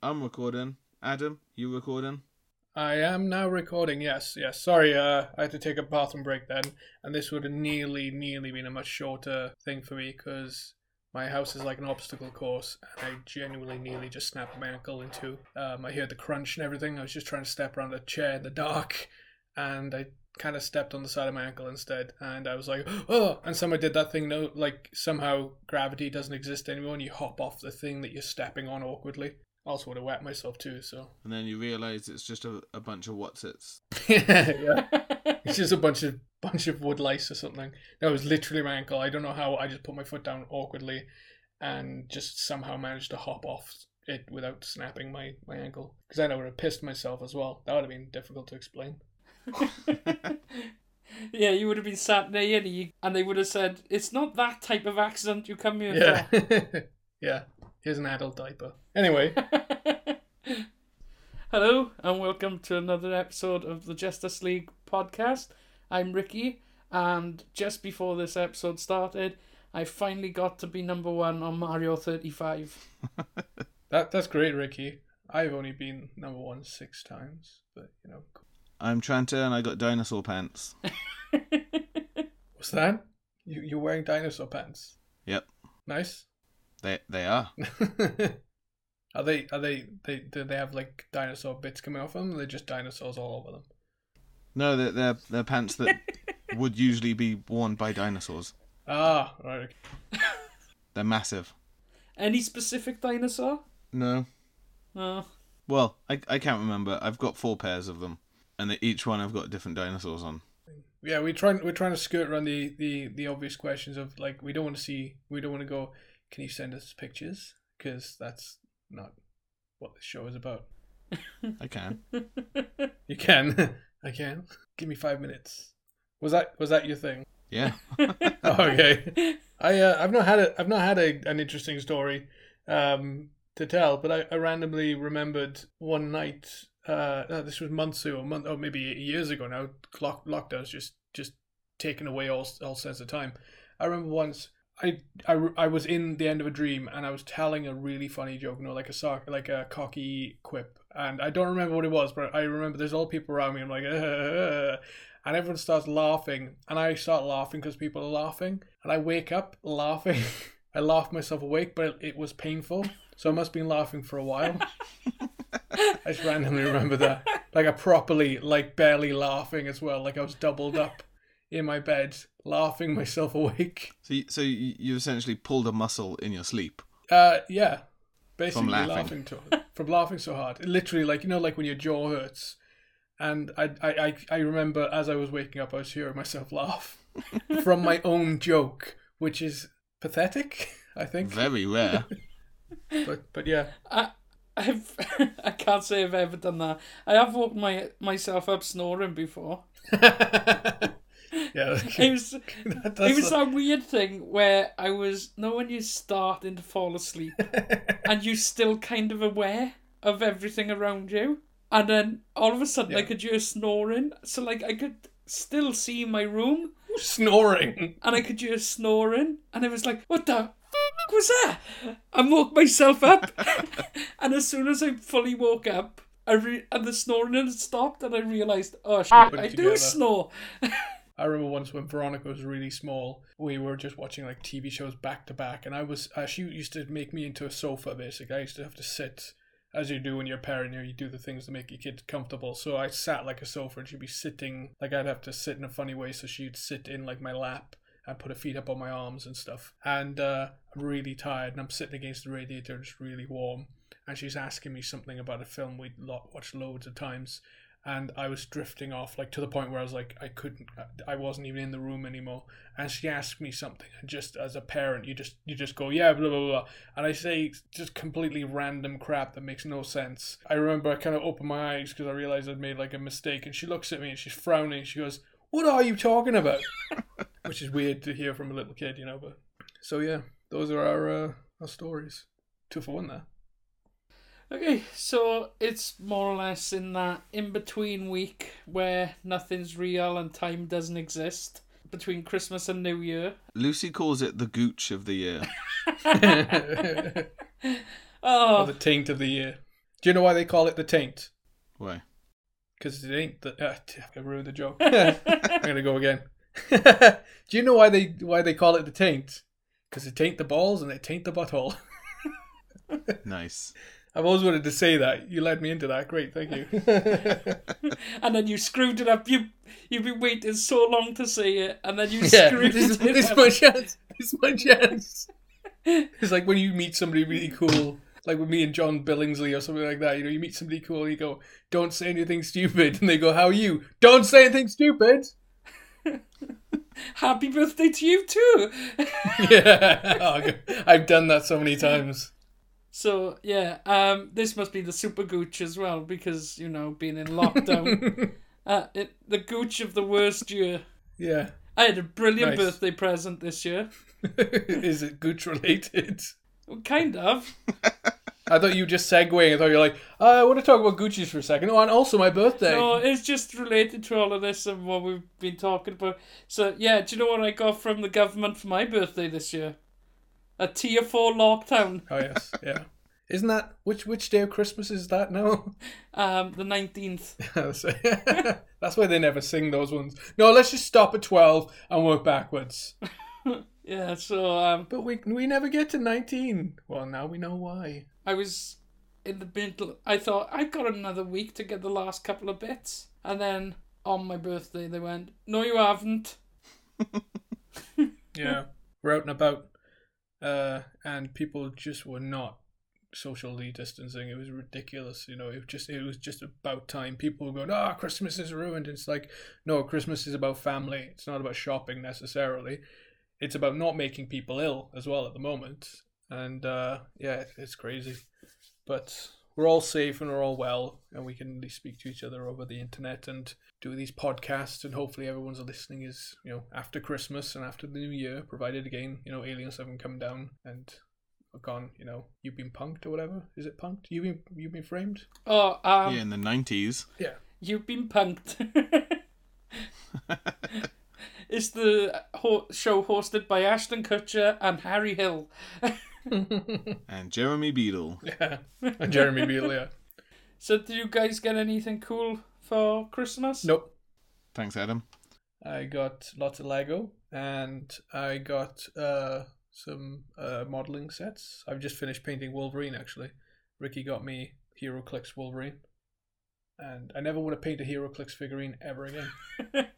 I'm recording. Adam, you recording? I am now recording. Yes, yes. Sorry, uh, I had to take a bathroom break then, and this would have nearly, nearly been a much shorter thing for me because my house is like an obstacle course, and I genuinely nearly just snapped my ankle in two. Um, I heard the crunch and everything. I was just trying to step around a chair in the dark, and I kind of stepped on the side of my ankle instead, and I was like, oh! And someone did that thing. No, like somehow gravity doesn't exist anymore, and you hop off the thing that you're stepping on awkwardly. Also, would have wet myself too. So And then you realise it's just a, a bunch of what's its. yeah, it's just a bunch of bunch of wood lice or something. That was literally my ankle. I don't know how. I just put my foot down awkwardly, and just somehow managed to hop off it without snapping my my ankle. Because then I would have pissed myself as well. That would have been difficult to explain. yeah, you would have been sat there and, you, and they would have said, "It's not that type of accident you come here Yeah, yeah. Here's an adult diaper. Anyway. Hello, and welcome to another episode of the Justice League podcast. I'm Ricky, and just before this episode started, I finally got to be number one on Mario 35. that that's great, Ricky. I've only been number one six times, but you know, I'm Trenta and I got dinosaur pants. what's that? You you're wearing dinosaur pants? Yep. Nice. They they are. are they are they they do they have like dinosaur bits coming off them? Or they're just dinosaurs all over them. No, they're they're, they're pants that would usually be worn by dinosaurs. Ah, right. okay. They're massive. Any specific dinosaur? No. No. Well, I I can't remember. I've got four pairs of them, and they, each one I've got different dinosaurs on. Yeah, we're trying we're trying to skirt around the, the, the obvious questions of like we don't want to see we don't want to go. Can you send us pictures? Because that's not what this show is about. I can. You can, I can. Give me five minutes. Was that was that your thing? Yeah. okay. I uh, I've not had a I've not had a, an interesting story um, to tell, but I, I randomly remembered one night. Uh, uh, this was months ago, month or maybe years ago now. Clock lockdown's just just taken away all all sense of time. I remember once I, I, I was in the end of a dream and I was telling a really funny joke, you know, like a sock, like a cocky quip, and I don't remember what it was, but I remember there's all people around me. I'm like, and everyone starts laughing, and I start laughing because people are laughing, and I wake up laughing. I laughed myself awake, but it, it was painful, so I must have been laughing for a while. I just randomly remember that, like a properly, like barely laughing as well, like I was doubled up in my bed, laughing myself awake. So you, so you, you essentially pulled a muscle in your sleep. Uh, yeah, basically laughing. laughing to from laughing so hard. Literally, like you know, like when your jaw hurts. And I, I, I, I remember as I was waking up, I was hearing myself laugh from my own joke, which is pathetic. I think, Very rare. but but yeah, I, I've, I can't say I've ever done that. I have woke my myself up snoring before. Yeah. It was that, it was that weird thing where I was know when you're starting to fall asleep and you're still kind of aware of everything around you, and then all of a sudden I could hear snoring. So like I could still see my room, snoring. and I could hear snoring, and I was like, "What the f- was that?" I woke myself up, and as soon as I fully woke up. I re- and the snoring had stopped, and I realised, oh shit, I do snore. I remember once when Veronica was really small, we were just watching like TV shows back to back, and I was uh, she used to make me into a sofa. Basically, I used to have to sit as you do when you're a parent. You, know, you do the things to make your kids comfortable. So I sat like a sofa, and she'd be sitting like I'd have to sit in a funny way, so she'd sit in like my lap and put her feet up on my arms and stuff. And uh, I'm really tired, and I'm sitting against the radiator, and it's really warm. And she's asking me something about a film we'd watched loads of times and I was drifting off like to the point where I was like I couldn't I wasn't even in the room anymore. And she asked me something and just as a parent you just you just go yeah blah blah blah. And I say just completely random crap that makes no sense. I remember I kind of opened my eyes because I realized I'd made like a mistake and she looks at me and she's frowning. She goes what are you talking about? Which is weird to hear from a little kid you know but so yeah those are our uh, our stories. Two for one there Okay, so it's more or less in that in between week where nothing's real and time doesn't exist between Christmas and New Year. Lucy calls it the gooch of the year. or Oh, the taint of the year Do you know why they call it the taint? Why? Because it ain't the. Uh, I ruined the joke. I'm gonna go again. Do you know why they why they call it the taint? Because it taint the balls and it taint the butthole. Nice. I've always wanted to say that. You led me into that. Great, thank you. and then you screwed it up. You you've been waiting so long to say it, and then you yeah, screwed this, it this up. my chance. This is my chance. It's like when you meet somebody really cool, like with me and John Billingsley or something like that. You know, you meet somebody cool, and you go, "Don't say anything stupid," and they go, "How are you?" Don't say anything stupid. Happy birthday to you too. yeah, Oh. I've done that so many times. So yeah, um, this must be the super gooch as well because you know being in lockdown. uh, it, the gooch of the worst year. yeah. I had a brilliant Nice. birthday present this year. is it gooch related? Well, Kind of. I thought you were just segueing. I thought you were like, "Oh, I want to talk about Gucci's for a second. Oh, and also my birthday. No, it's just related to all of this and what we've been talking about. So yeah, do you know what I got from the government for my birthday this year? A tier four lockdown. Oh yes, yeah. Isn't that which which day of Christmas is that now? Um, the nineteenth. That's why they never sing those ones. No, let's just stop at twelve and work backwards. Yeah, so um, But we we never get to nineteen. Well, now we know why. I was in the middle. I thought I've got another week to get the last couple of bits, and then on my birthday they went, "No, you haven't." Yeah, we're out and about, uh, and people just were not socially distancing. It was ridiculous. You know, it just it was just about time. People were going, "Ah, Christmas is ruined." It's like, no, Christmas is about family. It's not about shopping necessarily. It's about not making people ill as well at the moment. And uh, yeah, it's crazy, but we're all safe and we're all well, and we can at least speak to each other over the internet and do these podcasts, and hopefully everyone's listening is you know after Christmas and after the New Year, provided again you know aliens haven't come down and gone. You know you've been punked or whatever. Is it punked? You've been you've been framed. Oh, um, yeah, in the nineties. Yeah. You've been punked. it's the ho- show hosted by Ashton Kutcher and Harry Hill. And Jeremy Beadle. yeah, and Jeremy Beadle. Yeah. So, did you guys get anything cool for Christmas? Nope. Thanks, Adam. I got lots of Lego and I got uh, some uh, modeling sets. I've just finished painting Wolverine actually. Ricky got me HeroClix Wolverine. And I never want to paint a HeroClix figurine ever again.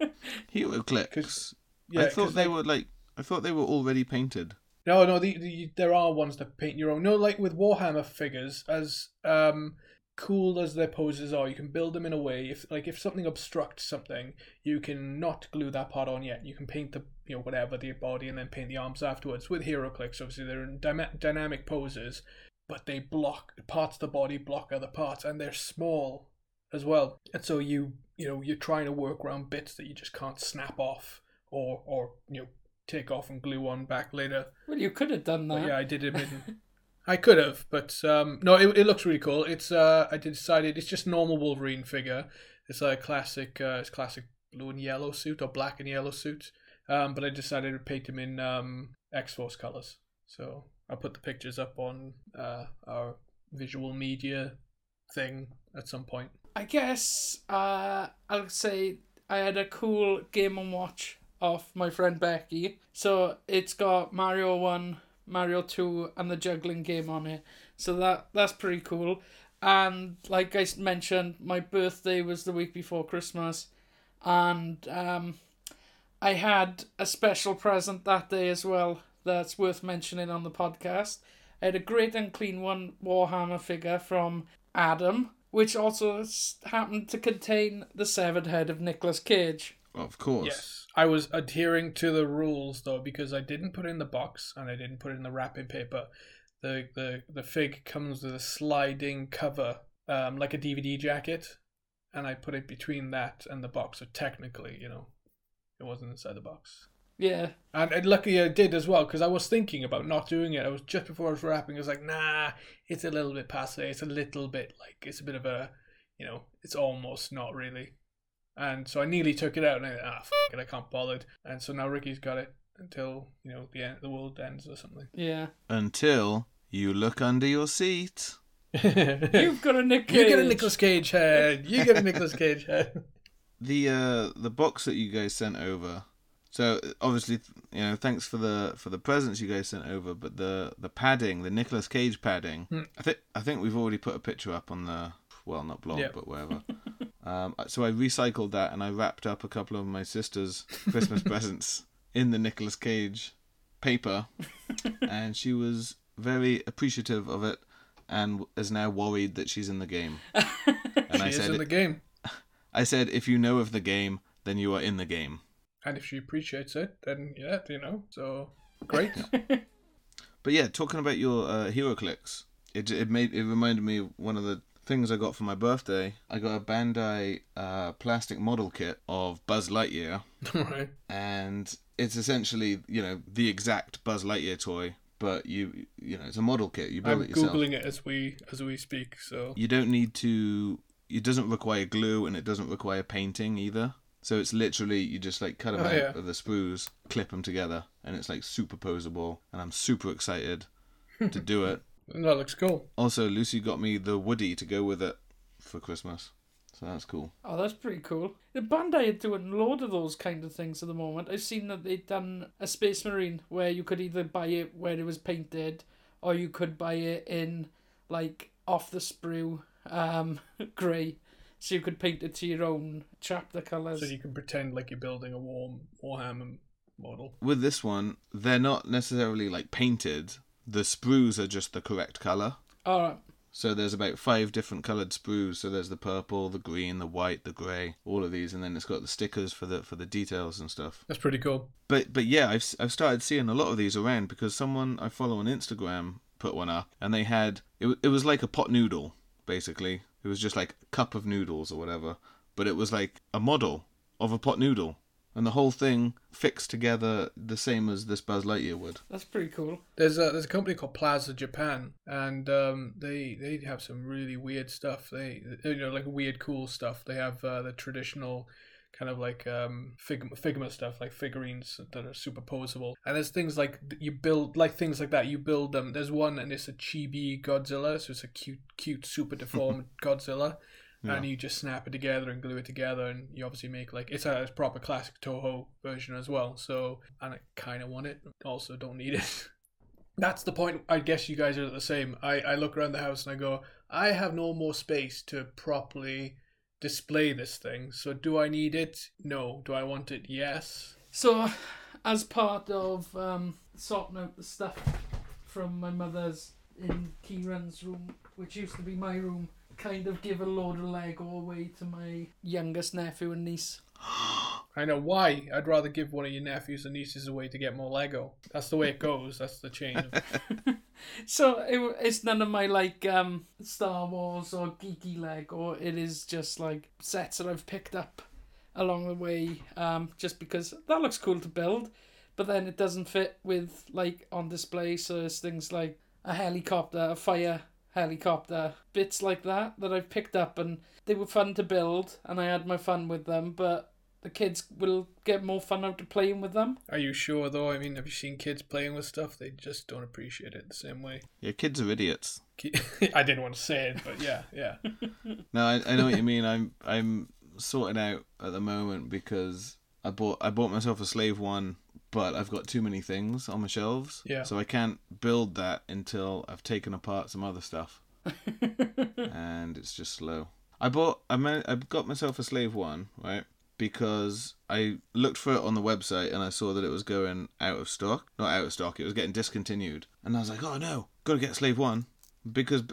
HeroClix. 'Cause- I 'cause, thought they like- were like. I thought they were already painted. No, no, the, the, there are ones that paint your own. No, like with Warhammer figures, as um cool as their poses are, you can build them in a way. If like if something obstructs something, you can not glue that part on yet. You can paint the you know whatever the body and then paint the arms afterwards. With hero obviously they're in dynamic poses, but they block parts of the body block other parts, and they're small as well. And so you you know you're trying to work around bits that you just can't snap off or or you know take off and glue on back later. Well, you could have done But that. yeah, I did it. In, I could have, but um, no, it, it looks really cool. It's uh, I decided it's just normal Wolverine figure. It's a classic, uh, it's classic blue and yellow suit or black and yellow suit. Um, but I decided to paint him in um X Force colors. So I'll put the pictures up on uh our visual media thing at some point. I guess uh, I'll say I had a cool game and watch off my friend Becky. So it's got Mario 1, Mario 2, and the juggling game on it. So that that's pretty cool. And like I mentioned, my birthday was the week before Christmas. And um, I had a special present that day as well that's worth mentioning on the podcast. I had a Great Unclean One Warhammer figure from Adam, which also happened to contain the severed head of Nicolas Cage. Of course. Yes, I was adhering to the rules though because I didn't put it in the box and I didn't put it in the wrapping paper. The the the fig comes with a sliding cover, um, like a DVD jacket, and I put it between that and the box. So technically, you know, it wasn't inside the box. Yeah, And, and luckily I did as well because I was thinking about not doing it. I was just before I was wrapping. I was like, nah, it's a little bit passe. It's a little bit like it's a bit of a, you know, it's almost not really. And so I nearly took it out, and I ah, f- it, I can't bothered. And so now Ricky's got it until you know the end, the world ends or something. yeah. Until you look under your seat. You've got a Nick You get a Cage. Nicolas Cage head. You get a Nicolas Cage head. the uh the box that you guys sent over so obviously you know thanks for the for the presents you guys sent over but the the padding the Nicolas Cage padding Hmm. I think I think we've already put a picture up on the well not blog Yeah. but wherever um so I recycled that and I wrapped up a couple of my sister's Christmas presents in the Nicolas Cage paper and she was very appreciative of it and is now worried that she's in the game and She I is said in the game. I said, if you know of the game, then you are in the game. And if she appreciates it, then yeah, you know. So great. But yeah, talking about your uh, HeroClix, it it made it reminded me of one of the things I got for my birthday. I got a Bandai uh, plastic model kit of Buzz Lightyear, right. and it's essentially you know the exact Buzz Lightyear toy, but you you know it's a model kit. You build I'm it yourself. googling it as we as we speak. So You don't need to. It doesn't require glue, and it doesn't require painting either. So it's literally you just like cut them Oh, out yeah. of the sprues, clip them together, and it's like super posable. And I'm super excited to do it. That looks cool. Also, Lucy got me the Woody to go with it for Christmas, so that's cool. Oh, that's pretty cool. The Bandai are doing a load of those kind of things at the moment. I've seen that they've done a Space Marine where you could either buy it where it was painted, or you could buy it in like off the sprue, um, grey. So you could paint it to your own chapter colours. So you can pretend like you're building a warm Warhammer model. With this one, they're not necessarily like painted. The sprues are just the correct color. Alright. So there's about five different coloured sprues. So there's the purple, the green, the white, the grey, all of these, and then it's got the stickers for the for the details and stuff. That's pretty cool. But but yeah, I've I've started seeing a lot of these around because someone I follow on Instagram put one up, and they had it. It was like a pot noodle, basically. It was just like a cup of noodles or whatever, but it was like a model of a pot noodle, and the whole thing fixed together the same as this Buzz Lightyear would. That's pretty cool. There's a there's a company called Plaza Japan, and um, they they have some really weird stuff. They you know like weird cool stuff. They have uh, the traditional kind of like um figma, figma stuff like figurines that are superposable and there's things like you build like things like that you build them there's one and it's a chibi godzilla so it's a cute cute super deformed godzilla Yeah. and you just snap it together and glue it together and you obviously make like it's a, proper classic toho version as well so and i kind of want it also don't need it. That's the point i guess you guys are the same. I i look around the house and i go i have no more space to properly display this thing so do i need it? No. Do i want it? Yes. So, as part of um, sorting out the stuff from my mother's in Kieran's room, which used to be my room, kind of give a load of Lego away to my youngest nephew and niece. i know why i'd rather give one of your nephews and nieces away to get more lego that's the way it goes that's the chain of So it, it's none of my like um, Star Wars or geeky Lego. It is just like sets that I've picked up along the way, um, just because that looks cool to build, but then it doesn't fit with like on display. So it's things like a helicopter, a fire helicopter, bits like that that I've picked up, and they were fun to build, and I had my fun with them, but. The kids will get more fun out of playing with them. Are you sure though? I mean, have you seen kids playing with stuff? They just don't appreciate it the same way. Yeah, kids are idiots. I didn't want to say it, but yeah, yeah. No, I, I know what you mean. I'm I'm sorting out at the moment because I bought I bought myself a slave one, but I've got too many things on my shelves. Yeah. So I can't build that until I've taken apart some other stuff, and it's just slow. I bought I man, I got myself a slave one right because I looked for it on the website and I saw that it was going out of stock. Not out of stock. It was getting discontinued, and I was like, oh no, gotta get slave one because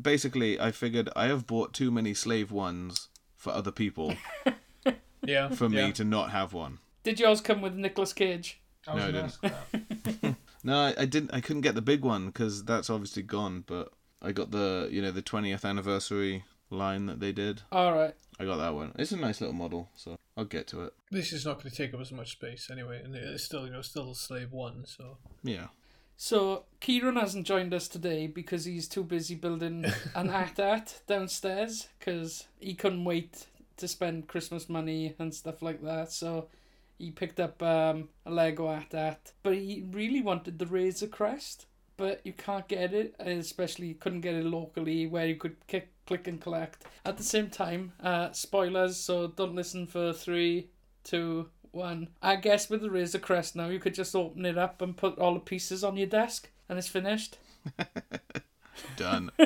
basically I figured I have bought too many slave ones for other people Yeah. for me yeah. to not have one. Did yours come with Nicolas Cage? I No, I didn't. No, I, I didn't. I couldn't get the big one because that's obviously gone. But I got the you know the 20th anniversary line that they did. All right. I got that one. It's a nice little model, so I'll get to it. This is not going to take up as much space anyway, and it's still, you know, still a slave one. So Yeah. So Kieran hasn't joined us today because he's too busy building an at-at downstairs because he couldn't wait to spend Christmas money and stuff like that. So he picked up um, a Lego at that, but he really wanted the Razor Crest. but you can't get it, especially you couldn't get it locally where you could kick, click and collect. At the same time, uh, spoilers, so don't listen for three, two, one. I guess with the Razor Crest now, you could just open it up and put all the pieces on your desk, and it's finished. Done.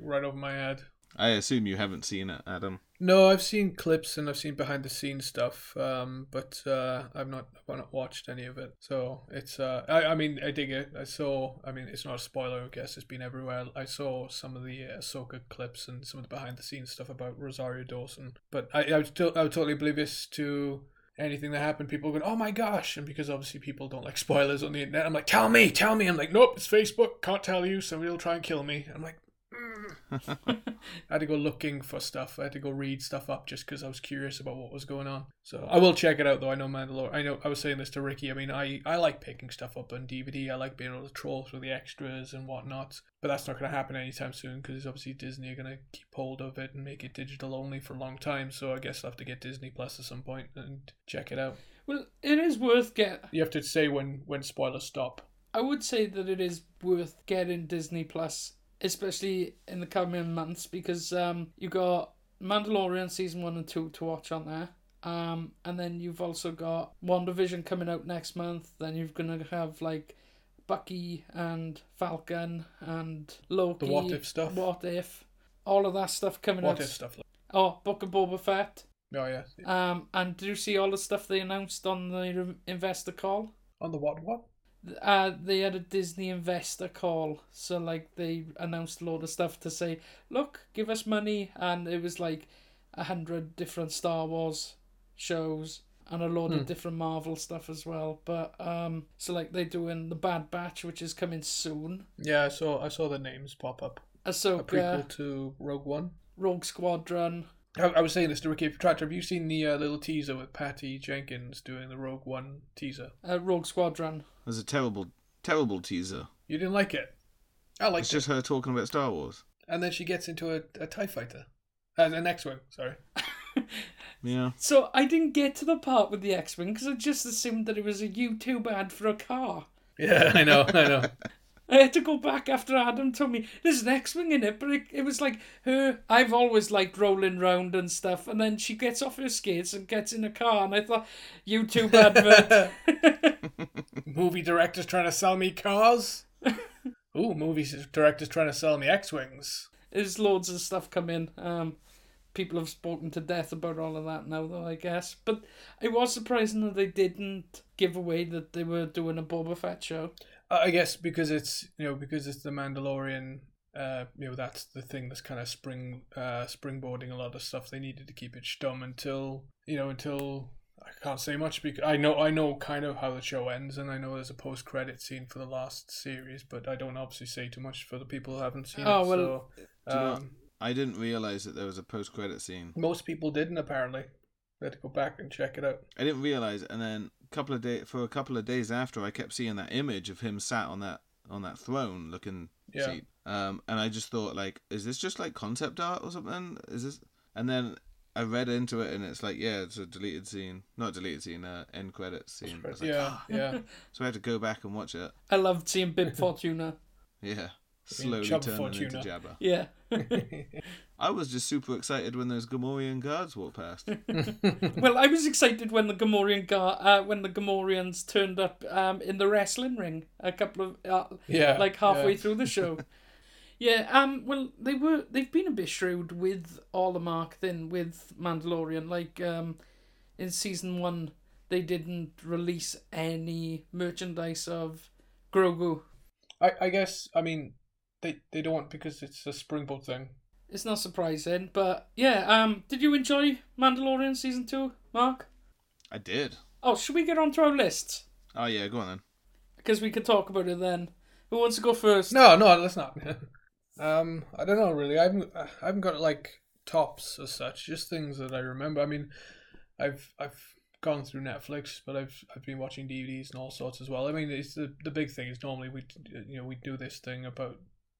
Right over my head. I assume you haven't seen it, Adam. No, I've seen clips and I've seen behind the scenes stuff, um, but uh, I've not I've not watched any of it. So it's uh, I, I mean I dig it. I saw I mean it's not a spoiler. I guess it's been everywhere. I saw some of the uh, Ahsoka clips and some of the behind the scenes stuff about Rosario Dawson, but I I was, to, I was totally oblivious to anything that happened. People going oh my gosh, and because obviously people don't like spoilers on the internet, I'm like tell me, tell me. I'm like nope, it's Facebook. Can't tell you. Somebody will try and kill me. I'm like. I had to go looking for stuff. I had to go read stuff up just because I was curious about what was going on. So I will check it out though. I know Mandalore. I know I was saying this to Ricky. I mean, I I like picking stuff up on DVD. I like being able to troll through the extras and whatnot. But that's not going to happen anytime soon because obviously Disney are going to keep hold of it and make it digital only for a long time. So I guess I'll have to get Disney Plus at some point and check it out. Well, it is worth get. You have to say when when spoilers stop. I would say that it is worth getting Disney Plus, especially in the coming months, because um, you got Mandalorian season one and two to watch on there. Um, and then you've also got WandaVision coming out next month. Then you're gonna have like Bucky and Falcon and Loki. The what if stuff. What if? All of that stuff coming What out. if stuff? Oh, Book of Boba Fett. Oh yeah. Um, and do you see all the stuff they announced on the investor call? On the what what? Uh, they had a Disney investor call. So like they announced a lot of stuff to say, look, give us money, and it was like a hundred different Star Wars shows and a lot Hmm. of different Marvel stuff as well. But um, so like they're doing the Bad Batch, which is coming soon. Yeah, I saw I saw the names pop up. A Ahsoka, prequel to Rogue One. Rogue Squadron. I, I was saying this to Ricky Tractor. Have you seen the uh, little teaser with Patty Jenkins doing the Rogue One teaser? Uh, Rogue Squadron. It was a terrible, terrible teaser. You didn't like it? I liked It's it. just her talking about Star Wars. And then she gets into a, a TIE fighter. Uh, an X Wing, sorry. Yeah. So I didn't get to the part with the X-wing because I just assumed that it was a YouTube ad for a car. Yeah, I know, I know. I had to go back after Adam told me there's an X-wing in it, but it, it was like her. I've always liked rolling round and stuff, and then she gets off her skates and gets in a car, and I thought YouTube advert. movie director's trying to sell me cars. Ooh, movie director's trying to sell me X Wings. There's loads of stuff come in. Um, people have spoken to death about all of that now, though I guess. But it was surprising that they didn't give away that they were doing a Boba Fett show. I guess because it's you know because it's the Mandalorian. Uh, you know that's the thing that's kind of spring uh springboarding a lot of stuff. They needed to keep it stum until you know until I can't say much because I know I know kind of how the show ends and I know there's a post credit scene for the last series, but I don't obviously say too much for the people who haven't seen Oh, it. well, so, Do you know um, I didn't realize that there was a post-credit scene. most people didn't apparently. They had to go back and check it out. I didn't realize, and then couple of day for a couple of days after, I kept seeing that image of him sat on that on that throne looking Yeah. seat. Um, and I just thought, like, is this just like concept art or something? Is this? And then I read into it, and it's like, yeah, it's a deleted scene, not deleted scene, uh, end credits scene. I was like, yeah, yeah. So I had to go back and watch it. I loved seeing Bib Fortuna. Yeah, slowly Chub turning Fortuna. into Jabba. Yeah. I was just super excited when those Gamorrean guards walked past. well, I was excited when the Gamorrean gar- uh, when the Gamorreans turned up um, in the wrestling ring a couple of uh, yeah, like halfway yeah. through the show. yeah, um, well, they were they've been a bit shrewd with all the marketing with Mandalorian. Like, um, in season one, they didn't release any merchandise of Grogu. I, I guess I mean they they don't want because it's a springboard thing. It's not surprising, but yeah. Um, did you enjoy Mandalorian season two, Mark? I did. Oh, should we get on to our list? Oh yeah, go on then. Because we could talk about it then. Who wants to go first? No, no, let's not. um, I don't know really. I haven't I haven't got like tops as such. Just things that I remember. I mean, I've I've gone through Netflix, but I've I've been watching DVDs and all sorts as well. I mean, it's the the big thing is normally we you know we do this thing about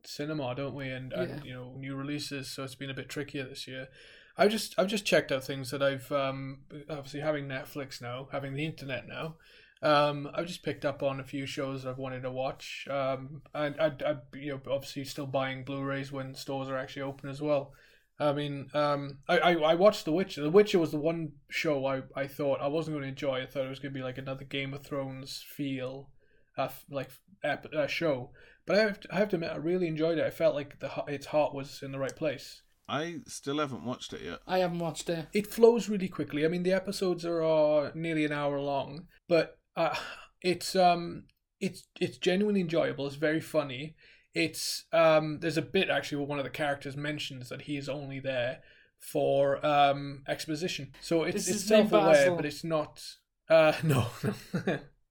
cinema, don't we? And Yeah. and you know new releases, so it's been a bit trickier this year. I've just I've just checked out things that I've um obviously having Netflix now, having the internet now. Um, I've just picked up on a few shows that I've wanted to watch. Um, and I, I, you know, obviously still buying Blu-rays when stores are actually open as well. I mean, um, I, I, I watched The Witcher. The Witcher was the one show I, I thought I wasn't going to enjoy. I thought it was going to be like another Game of Thrones feel, uh, like ep- uh, show. But I have, to, I have to admit, I really enjoyed it. I felt like the its heart was in the right place. I still haven't watched it yet. I haven't watched it. It flows really quickly. I mean, the episodes are uh, nearly an hour long, but uh, it's um, it's it's genuinely enjoyable. It's very funny. It's um, there's a bit actually where one of the characters mentions that he is only there for um exposition. So it's it's self-aware, but it's not. Uh, no,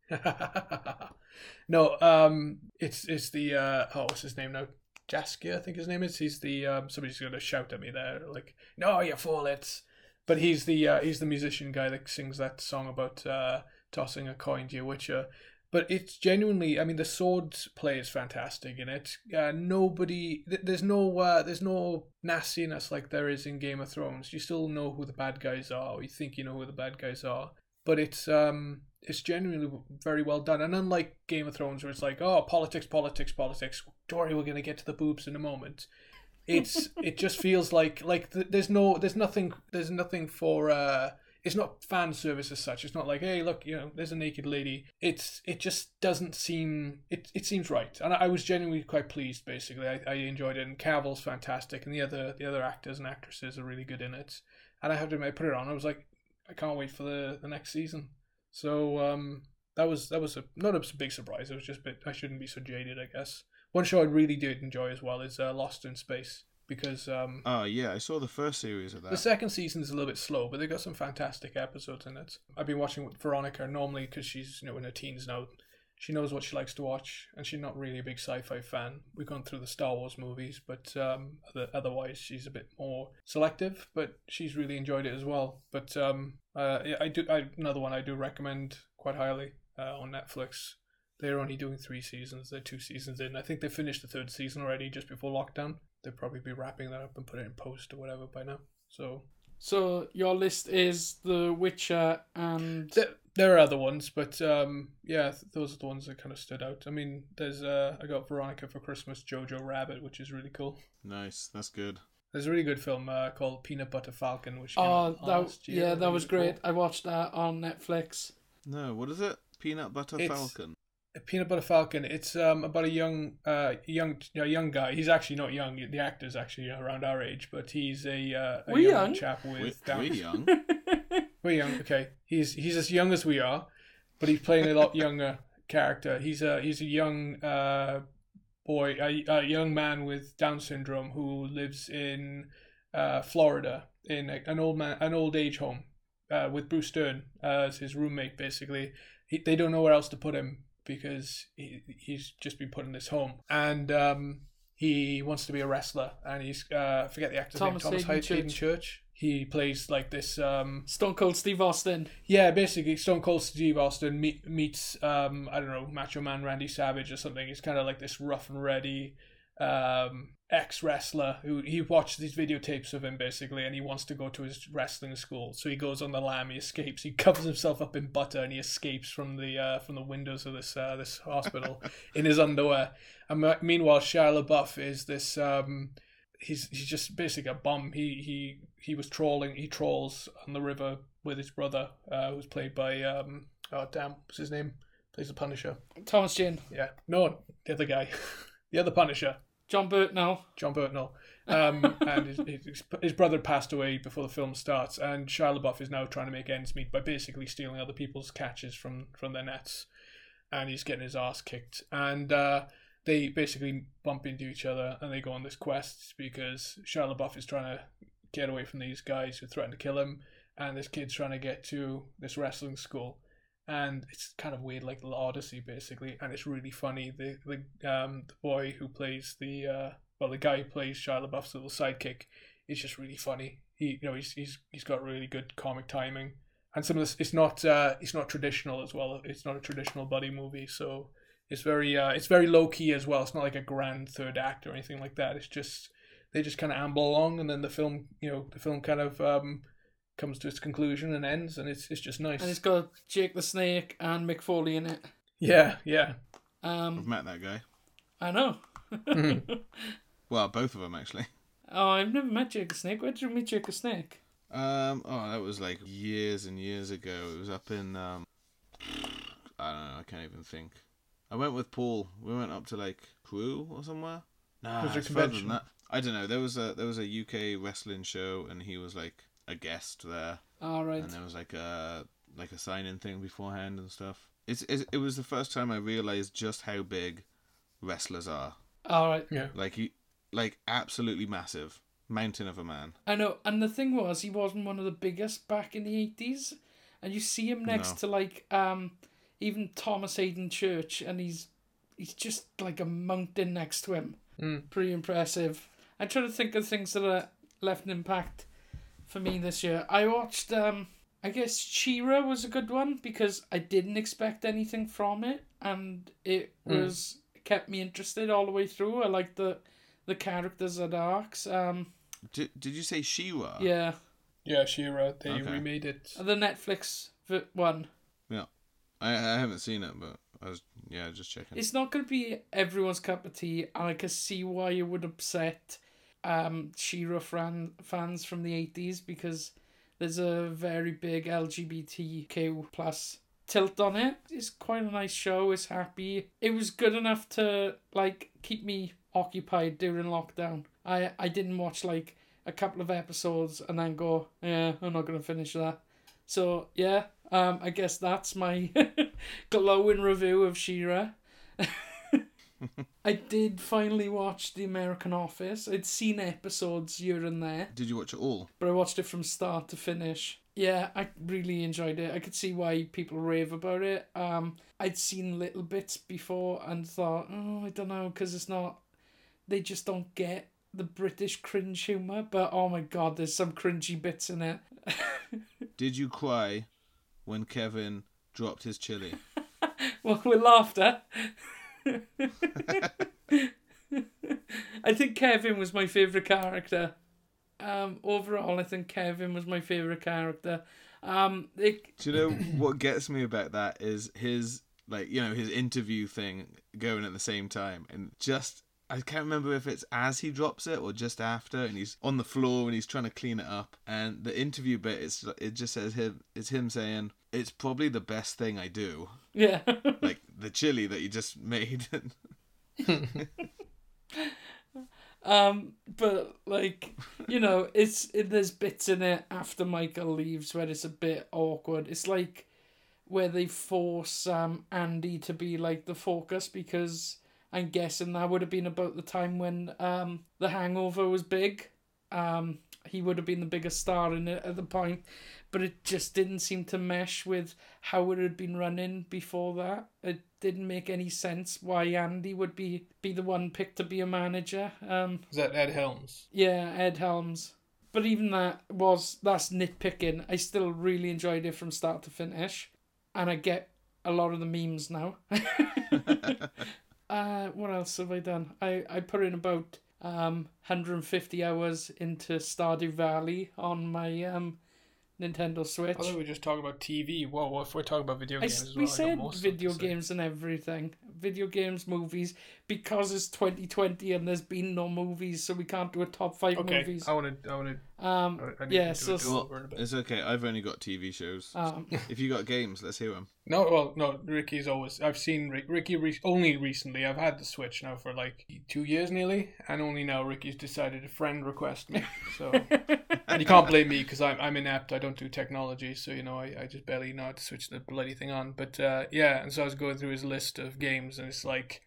no. Um, it's it's the uh, oh, what's his name now? Jaskier, I think his name is. He's the um, somebody's gonna shout at me there, like, "No, you fool!" It's, but he's the uh, he's the musician guy that sings that song about uh, tossing a coin to your witcher. But it's genuinely, I mean, the sword play is fantastic in it. Uh, nobody, th- there's no, uh, there's no nastiness like there is in Game of Thrones. You still know who the bad guys are, or you think you know who the bad guys are. But it's um, it's genuinely very well done. And unlike Game of Thrones, where it's like, oh, politics, politics, politics. Don't we're gonna get to the boobs in a moment. It's it just feels like like th- there's no there's nothing there's nothing for uh it's not fan service as such. It's not like, hey, look, you know, there's a naked lady. It's it just doesn't seem it. It seems right, and I, I was genuinely quite pleased. Basically, I, I enjoyed it, and Cavill's fantastic, and the other the other actors and actresses are really good in it. And I have to admit, I put it on. I was like, I can't wait for the the next season. So um, that was that was a not a big surprise. It was just bit. I shouldn't be so jaded, I guess. One show I really did enjoy as well is uh, Lost in Space because um, Oh yeah, I saw the first series of that. the second season is a little bit slow, but they got some fantastic episodes in it. I've been watching with Veronica normally because she's you know in her teens now. She knows what she likes to watch, and she's not really a big sci-fi fan. We've gone through the Star Wars movies, but um, otherwise she's a bit more selective. But she's really enjoyed it as well. But um, uh, I do I, another one I do recommend quite highly uh, on Netflix. They're only doing three seasons. They're two seasons in. I think they finished the third season already just before lockdown. They'll probably be wrapping that up and put it in post or whatever by now. So So your list is The Witcher and There, there are other ones, but um, yeah, those are the ones that kind of stood out. I mean, there's uh, I got Veronica for Christmas, Jojo Rabbit, which is really cool. Nice, that's good. There's a really good film uh, called Peanut Butter Falcon, which came oh out that last year, yeah that was great. before. I watched that on Netflix. No, what is it? Peanut butter It's- falcon. Peanut Butter Falcon. It's um about a young uh young a young guy. He's actually not young. The actor's actually around our age, but he's a, uh, a We're young, young. chap with We, Down. we're young. We're young. Okay, he's he's as young as we are, but he's playing a lot younger character. He's a he's a young uh boy, a, a young man with Down syndrome who lives in uh Florida in a, an old man an old age home uh, with Bruce Dern as his roommate. Basically, he, they don't know where else to put him because he, he's just been put in this home and. um he wants to be a wrestler, and he's uh, forget the actor's Thomas name. Thomas Haden Haden Church. Church. He plays like this um, Stone Cold Steve Austin. yeah, basically, Stone Cold Steve Austin meet, meets, um, I don't know, Macho Man Randy Savage or something. He's kind of like this rough and ready um, ex wrestler who he watched these videotapes of him basically, and he wants to go to his wrestling school. So he goes on the lam. He escapes. He covers himself up in butter, and he escapes from the uh, from the windows of this uh, this hospital in his underwear. And meanwhile, Shia LaBeouf is this. Um, he's he's just basically a bum. He he he was trawling. He trawls on the river with his brother, uh, who's played by um oh damn, what's his name? Plays the Punisher. Thomas Jane. Yeah, no, the other guy, the other Punisher, Jon Bernthal. Jon Bernthal. Um, and his, his his brother passed away before the film starts, and Shia LaBeouf is now trying to make ends meet by basically stealing other people's catches from from their nets, and he's getting his ass kicked. And uh, they basically bump into each other, and they go on this quest because Shia LaBeouf is trying to get away from these guys who threaten to kill him, and this kid's trying to get to this wrestling school. And it's kind of weird, like the Odyssey, basically, and it's really funny. The the um the boy who plays the uh well the guy who plays Shia LaBeouf's little sidekick is just really funny. He you know he's he's he's got really good comic timing, and some of this it's not uh it's not traditional as well. It's not a traditional buddy movie, so it's very uh it's very low key as well. It's not like a grand third act or anything like that. It's just they just kind of amble along, and then the film you know the film kind of um comes to its conclusion and ends, and it's it's just nice. And it's got Jake the Snake and Mick Foley in it. yeah, yeah. I've Um, met that guy. I know. Mhm. Well, both of them actually. Oh, I've never met Jake the Snake. Where did you meet Jake the Snake? Um, oh, that was like years and years ago. It was up in um, I don't know. I can't even think. I went with Paul. We went up to like Crewe or somewhere. Nah, Was there a it's further than that. I don't know. There was a there was a UK wrestling show, and he was like a guest there, All right. and there was like a like a sign-in thing beforehand and stuff. It's, it's it was the first time I realized just how big wrestlers are. All right. Yeah. Like he, like absolutely massive, mountain of a man. I know. And the thing was, he wasn't one of the biggest back in the eighties, and you see him next No. to like um even Thomas Haden Church, and he's he's just like a mountain next to him. Mm. Pretty impressive. I'm trying to think of things that are left an impact for me this year. I watched um I guess She-Ra was a good one because I didn't expect anything from it, and it Mm. was kept me interested all the way through. I liked the the characters and arcs. Um, Did, did you say She-Ra? yeah, Yeah, She-Ra. They Okay. remade it. the Netflix one. Yeah. I I haven't seen it, but I was yeah just checking. It's not going to be everyone's cup of tea, and I can see why it would upset um She-Ra fran- fans from the eighties because there's a very big LGBTQ plus tilt on it. It's quite a nice show. It's happy. It was good enough to like keep me occupied during lockdown. I I didn't watch like a couple of episodes and then go, yeah, I'm not gonna finish that. So yeah, um, I guess that's my glowing review of She-Ra. I did finally watch The American Office. I'd seen episodes here and there, Did you watch it all? but I watched it from start to finish. Yeah, I really enjoyed it. I could see why people rave about it. Um, I'd seen little bits before and thought, oh, I don't know, because it's not. They just don't get the British cringe humor. But oh my god, there's some cringy bits in it. Did you cry when Kevin dropped his chili? Well, with laughter. I think Kevin was my favourite character. Um, overall, I think Kevin was my favourite character. Um, it, Do you know what gets me about that is his like you know his interview thing going at the same time and just I can't remember if it's as he drops it or just after and he's on the floor and he's trying to clean it up and the interview bit it's it just says him it's him saying it's probably the best thing I do yeah. like the chili that you just made um, but like you know, it's it, there's bits in it after Michael leaves where it's a bit awkward. It's like where they force um Andy to be like the focus because I'm guessing that would have been about the time when um The Hangover was big. Um, he would have been the biggest star in it at the point, but it just didn't seem to mesh with how it had been running before that. It didn't make any sense why Andy would be be the one picked to be a manager. Um, Is that Ed Helms? yeah, Ed Helms. But even that was that's nitpicking. I still really enjoyed it from start to finish, and I get a lot of the memes now. uh, what else have I done? I I put in about um 150 hours into Stardew Valley on my um Nintendo Switch. I thought we were just talking about TV. Whoa, if we're talking about video games s- as well? I got said video them to say. games and everything. Video games, movies, because it's 2020 and there's been no movies, so we can't do a top five Okay, movies. I want to. I want Um, to. I yeah, so it over in a bit. it's okay I've only got TV shows um, if you got games let's hear them No, well, no. Ricky's always. I've seen Rick, Ricky re- only recently. I've had the Switch now for like two years nearly, and only now Ricky's decided to friend request me. So, and you can't blame me because I'm I'm inept. I don't do technology, so you know I, I just barely know how to switch the bloody thing on. But uh, yeah, and so I was going through his list of games, and it's like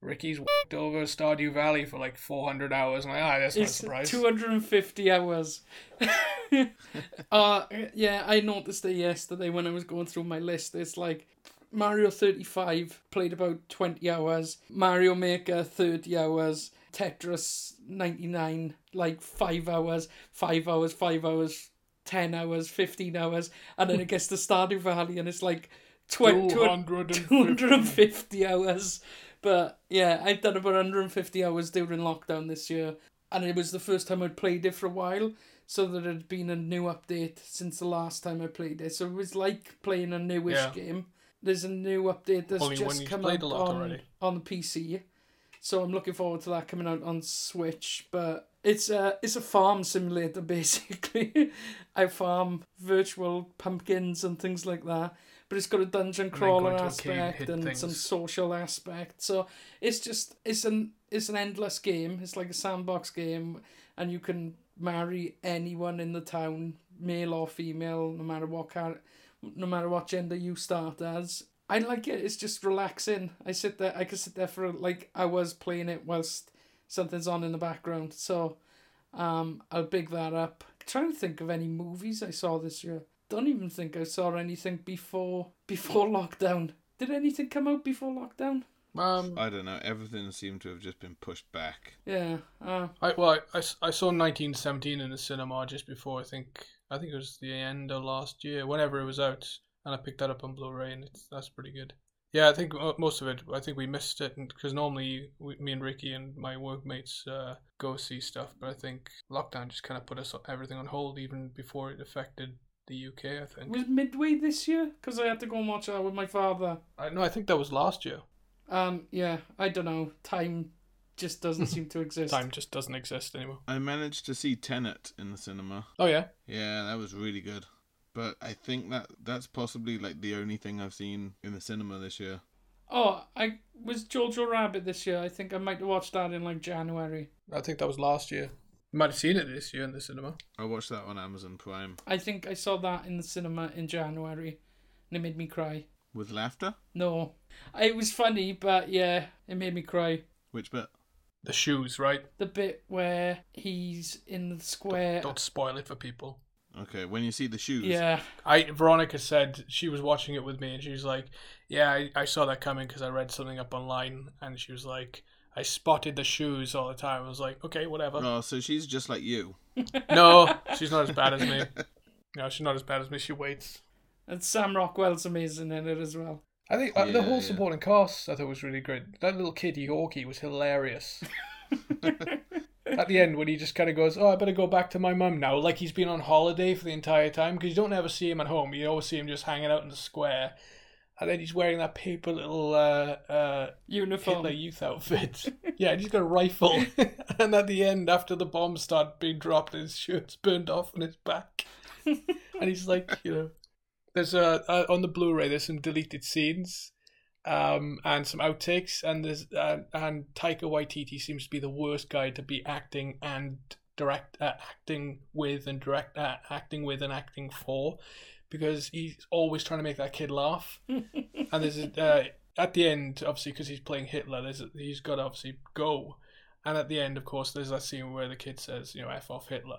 Ricky's worked over Stardew Valley for like 400 hours. I'm like, ah, that's not a it's surprise. 250 hours. uh, yeah, I noticed it yesterday when I was going through my list. It's like Mario 35 played about 20 hours, Mario Maker 30 hours, Tetris 99 like 5 hours, 5 hours, 5 hours, 10 hours, 15 hours, and then it gets to Stardew Valley and it's like 20, 250. 250 hours. But yeah, I've done about 150 hours during lockdown this year. and it was the first time I'd played it for a while. So there had been a new update since the last time I played it. So it was like playing a newish Yeah. game. There's a new update that's Only just come out on, already. on the PC. So I'm looking forward to that coming out on Switch. But it's a it's a farm simulator basically. I farm virtual pumpkins and things like that. But it's got a dungeon crawler cave, aspect and things. some social aspect. So it's just it's an it's an endless game. It's like a sandbox game, and you can marry anyone in the town, male or female, no matter what car- no matter what gender you start as. I like it. It's just relaxing. I sit there. I could sit there for like hours playing it whilst something's on in the background. So, um, I'll big that up. trying to think of any movies I saw this year. Don't even think I saw anything before before lockdown. Did anything come out before lockdown? Um, I don't know. Everything seemed to have just been pushed back. Yeah. Uh, I well, I, I s- I saw 1917 in the cinema just before I think I think it was the end of last year, whenever it was out, and I picked that up on Blu-ray, and it's that's pretty good. Yeah, I think most of it. I think we missed it because normally we, me and Ricky and my workmates uh, go see stuff, but I think lockdown just kind of put us everything on hold even before it affected the UK. I think. was Midway this year? Because I had to go and watch that with my father. I no, I think that was last year. Um, yeah, I don't know. Time just doesn't seem to exist. Time just doesn't exist anymore. I managed to see Tenet in the cinema. Oh yeah. Yeah, that was really good. But I think that that's possibly like the only thing I've seen in the cinema this year. Oh, I was Jojo Rabbit this year. I think I might have watched that in like January. I think that was last year. You might have seen it this year in the cinema. I watched that on Amazon Prime I think I saw that in the cinema in January, and it made me cry. with laughter. No, it was funny, but yeah, it made me cry. Which bit? The shoes, right? The bit where he's in the square. Don't spoil it for people. Okay, when you see the shoes. Yeah, I Veronica said she was watching it with me, and she was like, "Yeah, I, I saw that coming because I read something up online." And she was like, "I spotted the shoes all the time." I was like, "Okay, whatever." Oh, so she's just like you. No, she's not as bad as me. No, she's not as bad as me. She waits. and Sam Rockwell's amazing in it as well. I think uh, the whole yeah. supporting cast I thought was really great. That little kid Yorkie was hilarious. At the end, when he just kind of goes, "Oh, I better go back to my mum now," like he's been on holiday for the entire time because you don't ever see him at home. You always see him just hanging out in the square, and then he's wearing that paper little uh, uh, Uniform. Hitler Youth outfit. yeah, and he's got a rifle, and at the end, after the bombs start being dropped, his shirt's burned off on his back, and he's like, you know, there's a uh, on the Blu-ray. There's some deleted scenes, um, and some outtakes, and there's uh, and Taika Waititi seems to be the worst guy to be acting and direct uh, acting with and direct uh, acting with and acting for, because he's always trying to make that kid laugh. and there's a, uh, at the end, obviously, because he's playing Hitler, there's a, he's got to obviously go. And at the end, of course, there's that scene where the kid says, you know, "f off Hitler."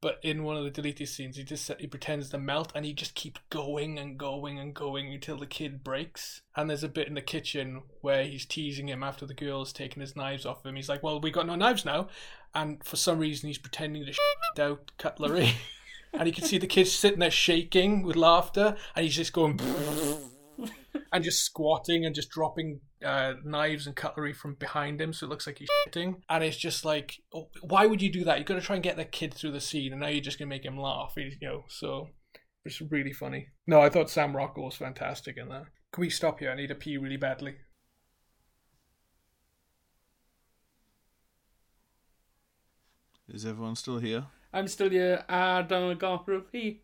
But in one of the deleted scenes, he just he pretends to melt, and he just keeps going and going and going until the kid breaks. And there's a bit in the kitchen where he's teasing him after the girl's taken his knives off him. He's like, "Well, we got no knives now," and for some reason, he's pretending to shit out cutlery. and you can see the kid sitting there shaking with laughter, and he's just going and just squatting and just dropping uh, knives and cutlery from behind him, so it looks like he's shitting. And it's just like, oh, why would you do that? You're gonna try and get the kid through the scene, and now you're just gonna make him laugh. You know, so it's really funny. No, I thought Sam Rockwell was fantastic in that. Can we stop here? I need to pee really badly. Is everyone still here? I'm still here. I don't got repeat.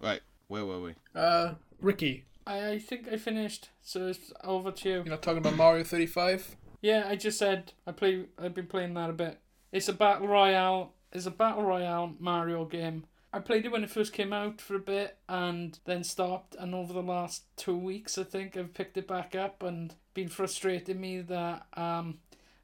Right, where were we? Uh, Ricky, I, I think I finished, so it's over to you. you're not talking about Mario 35? Yeah, I just said I play. I've been playing that a bit. It's a battle royale. It's a battle royale Mario game. I played it when it first came out for a bit and then stopped. And over the last two weeks, I think I've picked it back up and been frustrating me that um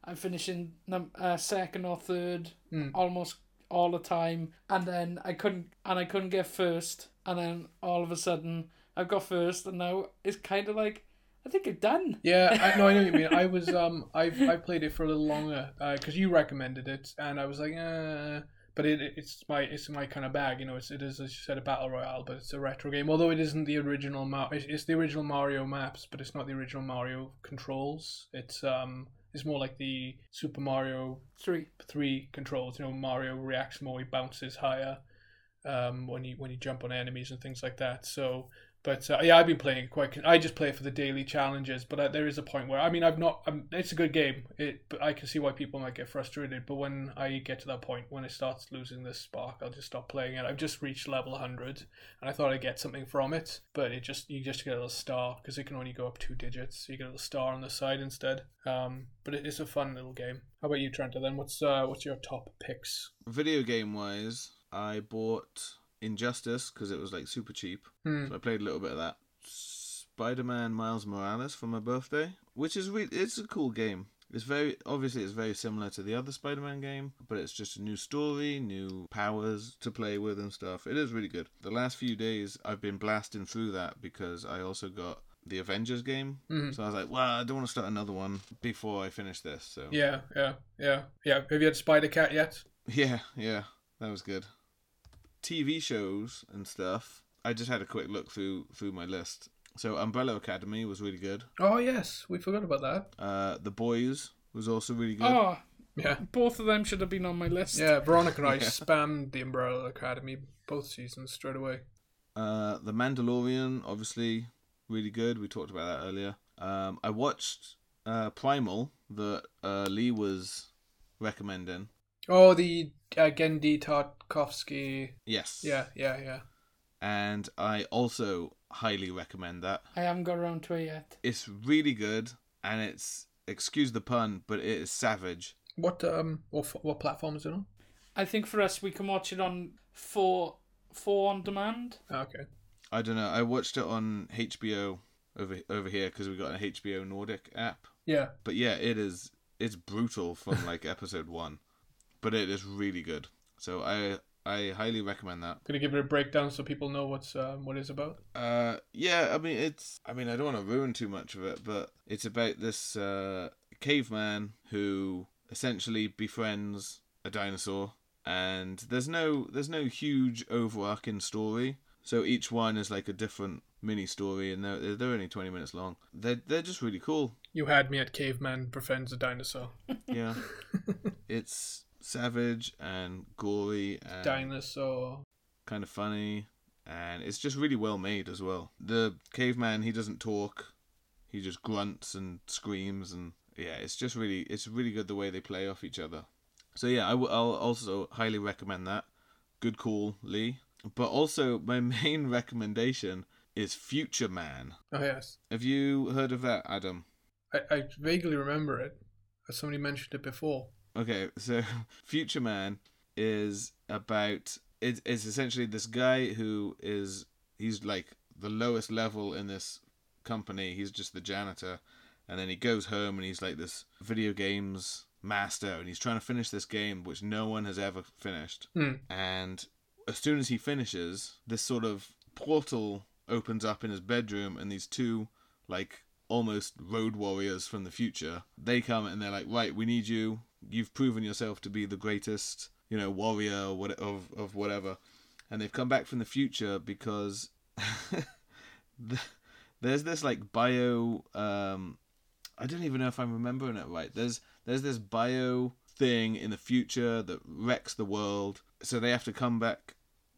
I'm finishing num- uh, second or third Hmm. almost all the time, and then I couldn't and I couldn't get first, and then all of a sudden I've got first, and now it's kind of like I think I'm done. Yeah, I, no, I know what you mean. I was um, I've I played it for a little longer because you recommended it, and I was like, uh, but it it's my it's my kind of bag, you know. It's it is as you said a battle royale, but it's a retro game. Although it isn't the original Mar, it's, it's the original Mario maps, but it's not the original Mario controls. It's um, It's more like the Super Mario Three. three controls. You know, Mario reacts more, he bounces higher um, when you when you jump on enemies and things like that. So, but uh, yeah, I've been playing it quite. I just play it for the daily challenges, but uh, there is a point where I mean, I've not. I'm, it's a good game. It, but I can see why people might get frustrated. But when I get to that point, when it starts losing this spark, I'll just stop playing it. I've just reached level 100, and I thought I'd get something from it, but it just you just get a little star because it can only go up two digits. So you get a little star on the side instead. Um, but it is a fun little game. How about you, Trenta? Then what's uh, what's your top picks? Video game wise, I bought Injustice because it was like super cheap. Hmm. So I played a little bit of that. Spider-Man Miles Morales for my birthday, which is really it's a cool game. It's very obviously it's very similar to the other Spider-Man game, but it's just a new story, new powers to play with and stuff. It is really good. The last few days I've been blasting through that because I also got the Avengers game. Mhm. So I was like, well, I don't want to start another one before I finish this. So Yeah, yeah, yeah, yeah. Have you had Spider Cat yet? Yeah, yeah, that was good. TV shows and stuff. I just had a quick look through through my list. So Umbrella Academy was really good. Oh yes, we forgot about that. Uh, The Boys was also really good. Oh, Yeah, both of them should have been on my list. yeah. Veronica and I Yeah. spammed the Umbrella Academy both seasons straight away. Uh, The Mandalorian, obviously, really good. We talked about that earlier. Um, I watched uh, Primal that uh, Lee was recommending. Oh, the uh, Genndy Tartakovsky. Yes. Yeah, yeah, yeah. And I also highly recommend that. I haven't got around to it yet. It's really good, and it's excuse the pun, but it is savage. What um, what what platform is it on? I think for us, we can watch it on four, four on demand. Ah, Okay. I don't know. I watched it on HBO over over here because we got an HBO Nordic app. Yeah. But yeah, it is it's brutal from like episode one, but it is really good. So I I highly recommend that. Gonna give it a breakdown so people know what's um, what it's about. Uh, yeah, I mean it's I mean I don't want to ruin too much of it, but it's about this uh, caveman who essentially befriends a dinosaur, and there's no there's no huge overarching story. So each one is like a different mini story, and they're they're only twenty minutes long. They're they're just really cool. You had me at caveman befriends a dinosaur. Yeah, it's savage and gory and Dinosaur. kind of funny, and it's just really well made as well. The caveman he doesn't talk, he just grunts and screams, and yeah, it's just really it's really good the way they play off each other. So yeah, I will also highly recommend that. Good call, Lee. But also my main recommendation is Future Man. Oh yes. Have you heard of that, Adam? I, I vaguely remember it. As somebody mentioned it before. Okay, so Future Man is about it, it's essentially this guy who is he's like the lowest level in this company. He's just the janitor, and then he goes home and he's like this video games master, and he's trying to finish this game which no one has ever finished. Hmm. And as soon as he finishes, this sort of portal opens up in his bedroom, and these two like almost road warriors from the future. They come and they're like, right, we need you. You've proven yourself to be the greatest, you know, warrior or what of of whatever. And they've come back from the future because there's this like bio. Um, I don't even know if I'm remembering it right. There's there's this bio thing in the future that wrecks the world. So they have to come back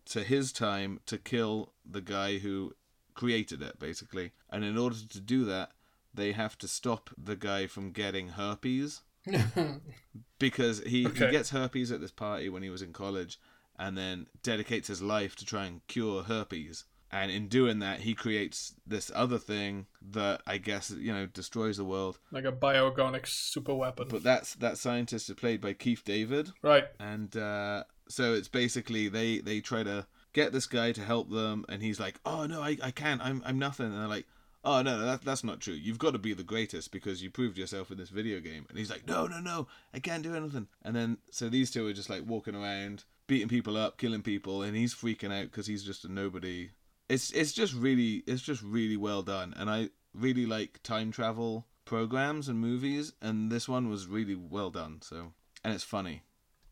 to his time to kill the guy who created it, basically. And in order to do that, they have to stop the guy from getting herpes because he, Okay. he gets herpes at this party when he was in college and then dedicates his life to try and cure herpes. And in doing that, he creates this other thing that I guess you know destroys the world. like a biogonic super weapon. But that's that scientist is played by Keith David, right. and uh, so it's basically they they try to get this guy to help them, and he's like, "Oh no, I, I can't. I'm I'm nothing." And they're like, "Oh no, that, that's not true. You've got to be the greatest because you proved yourself in this video game." And he's like, "No, no, no, I can't do anything." And then so these two are just like walking around, beating people up, killing people, and he's freaking out because he's just a nobody. It's it's just really it's just really well done, and I really like time travel programs and movies, and this one was really well done. So and it's funny.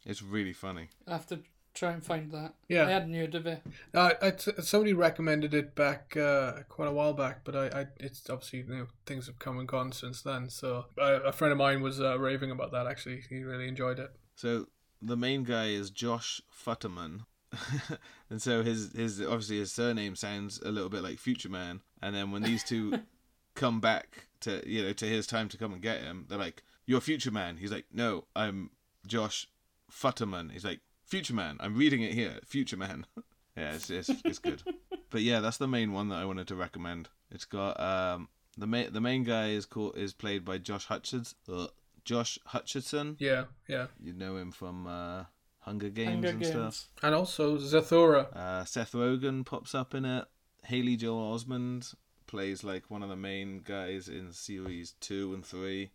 It's really funny. I have to try and find that. Yeah. I hadn't heard of it. Uh, I t- somebody recommended it back uh, quite a while back, but I, I it's obviously you know things have come and gone since then. So uh, a friend of mine was uh, raving about that. Actually, he really enjoyed it. So the main guy is Josh Futterman. and so his his obviously his surname sounds a little bit like Future Man. And then when these two come back to you know to his time to come and get him, they're like, "You're Future Man." He's like, "No, I'm Josh Futterman." He's like, "Future Man." I'm reading it here, Future Man. yeah, it's it's, it's good. but yeah, that's the main one that I wanted to recommend. It's got um the main the main guy is called is played by Josh Hutchins. Uh, Josh Hutcherson. Yeah, yeah, You know him from uh, Hunger Games Hunger and Games. stuff. and also Zathura. Uh, Seth Rogen pops up in it. Haley Joel Osment plays like one of the main guys in series two and three.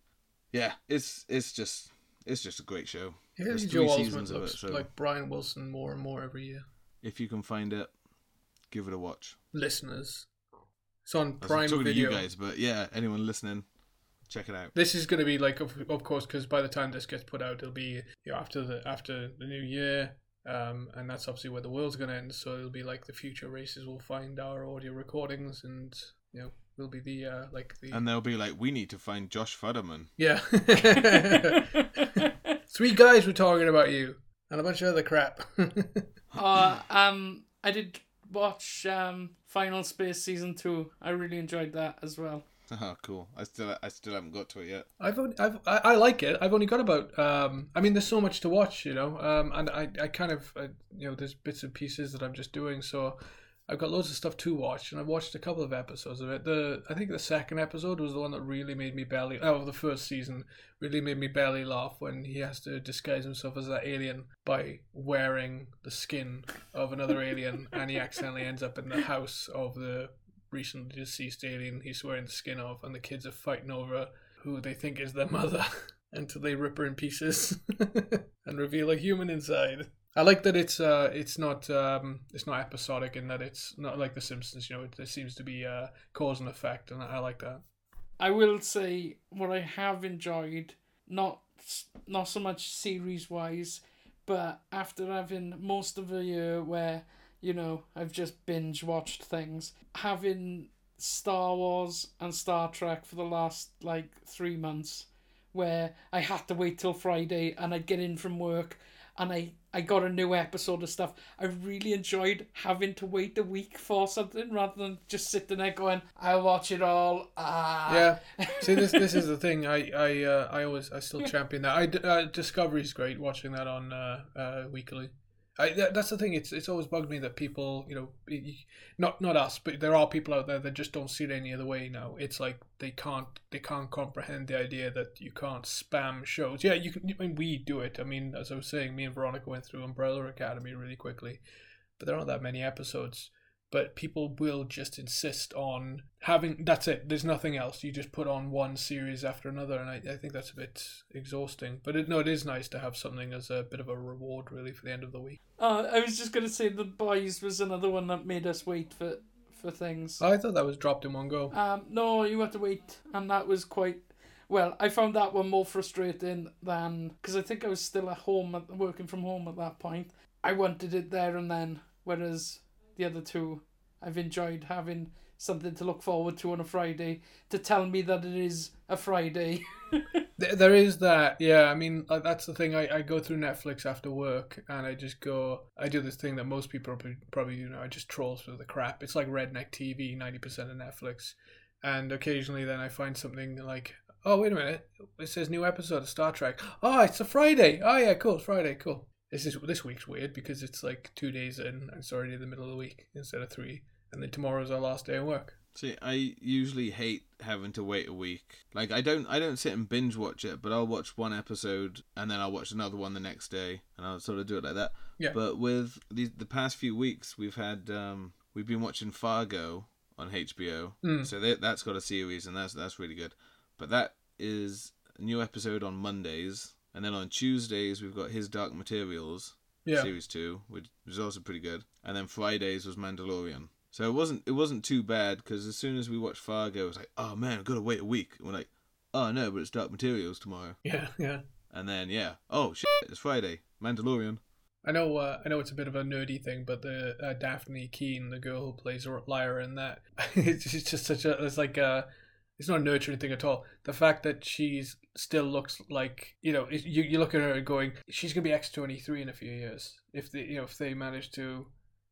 Yeah, it's it's just it's just a great show. Yeah, There's Joe three Osment seasons of it, so- like Brian Wilson more and more every year. If you can find it, give it a watch. Listeners, it's on I was Prime talking Video. to you guys, but yeah, anyone listening, check it out. This is going to be like, of, of course, because by the time this gets put out, it'll be you know, after the after the new year, um, and that's obviously where the world's going to end. So it'll be like the future races will find our audio recordings, and you know, will be the uh, like the And they'll be like, we need to find Josh Futterman. yeah. Three guys were talking about you and a bunch of other crap. uh, um, I did watch um, Final Space season two. I really enjoyed that as well. Oh, cool. I still I still haven't got to it yet. I've only, I've I, I like it. I've only got about um I mean there's so much to watch, you know. Um and I I kind of I, you know there's bits and pieces that I'm just doing so I've got loads of stuff to watch and I've watched a couple of episodes of it. The I think the second episode was the one that really made me belly oh the first season really made me belly laugh when he has to disguise himself as that alien by wearing the skin of another alien and he accidentally ends up in the house of the recently deceased alien he's wearing the skin of, and the kids are fighting over who they think is their mother until they rip her in pieces and reveal a human inside. I like that it's uh it's not um it's not episodic in that it's not like The Simpsons. You know, it, there seems to be uh cause and effect, and I like that. I will say what I have enjoyed, not not so much series wise, but after having most of a year where you know I've just binge watched things, having Star Wars and Star Trek for the last like three months, where I had to wait till Friday and I'd get in from work and I I got a new episode of stuff. I really enjoyed having to wait a week for something rather than just sitting there going, I'll watch it all. Ah. Yeah. See, this this is the thing. I I uh, I always I still champion that. I uh, Discovery's great watching that on uh, uh weekly. I that's the thing. It's it's always bugged me that people, you know, not not us, but there are people out there that just don't see it any other way now. It's like they can't they can't comprehend the idea that you can't spam shows. Yeah, you can. I mean, we do it. I mean, as I was saying, me and Veronica went through Umbrella Academy really quickly, but there aren't that many episodes but people will just insist on having that's it there's nothing else you just put on one series after another and i, I think that's a bit exhausting but it, no it is nice to have something as a bit of a reward really for the end of the week Uh, I was just gonna say the boys was another one that made us wait for for things. i thought that was dropped in one go Um, no, you had to wait, and that was quite. Well, I found that one more frustrating than because I think I was still at home, at, working from home at that point. I wanted it there and then, whereas the other two, I've enjoyed having something to look forward to on a Friday to tell me that it is a Friday. Th- there is that yeah. I mean that's the thing. I, I go through netflix after work and i just go i do this thing that most people probably, probably do know i just troll through the crap. It's like redneck tv 90% of netflix. And occasionally then i find something like oh wait a minute. It says new episode of star trek. Oh it's a friday. Oh yeah cool. Friday. Cool this is this week's weird because it's like two days in and it's already the middle of the week instead of three and then tomorrow's our last day of work See, I usually hate having to wait a week. Like I don't I don't sit and binge watch it, but I'll watch one episode and then I'll watch another one the next day and I'll sort of do it like that. Yeah. But with the the past few weeks we've had um we've been watching Fargo on HBO. Mm. So that that's got a series and that's that's really good. But that is a new episode on Mondays and then on Tuesdays we've got His Dark Materials yeah series 2 which was also pretty good. And then Fridays was Mandalorian. So it wasn't it wasn't too bad because as soon as we watched Fargo, it was like, oh man, I've got to wait a week. And we're like, oh no, but it's Dark Materials tomorrow. yeah yeah And then yeah, oh shit, it's Friday, Mandalorian. I know, uh, I know it's a bit of a nerdy thing, but the uh, Dafne Keen, the girl who plays Lyra in that, it's just such a, it's like a, it's not a nurturing thing at all. The fact that she's still looks like, you know, you you look at her going, she's gonna be X twenty three in a few years if they, you know, if they manage to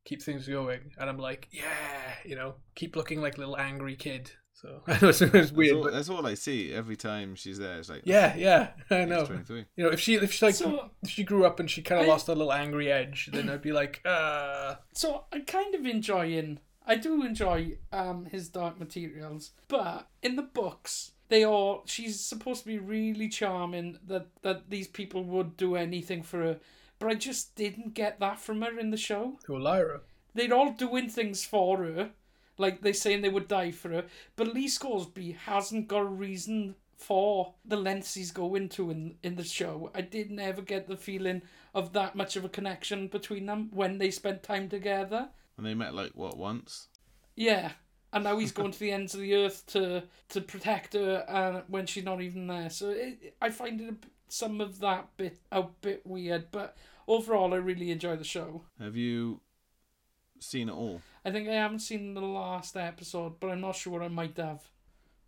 keep things going. And I'm like, yeah, you know, keep looking like a little angry kid. So I know it's, it's That's weird, all, but that's all I see every time she's there. It's like yeah, yeah, I know. twenty three. You know, if she if she like So- if she grew up and she kind of I- lost a little angry edge, then I'd be like, uh So I'm kind of enjoying. I do enjoy um his Dark Materials, but in the books they all she's supposed to be really charming. That that these people would do anything for her, but I just didn't get that from her in the show. to Lyra. They'd all doing things for her, like they're saying they would die for her. But Lee Scoresby hasn't got a reason for the lengths he's going to in in the show. I did never get the feeling of that much of a connection between them when they spent time together. And they met like what once? Yeah, and now he's going to the ends of the earth to to protect her, uh, when she's not even there. So it, I find it a, some of that bit a bit weird, but overall, I really enjoy the show. Have you seen it all? I think I haven't seen the last episode, but I'm not sure I might have.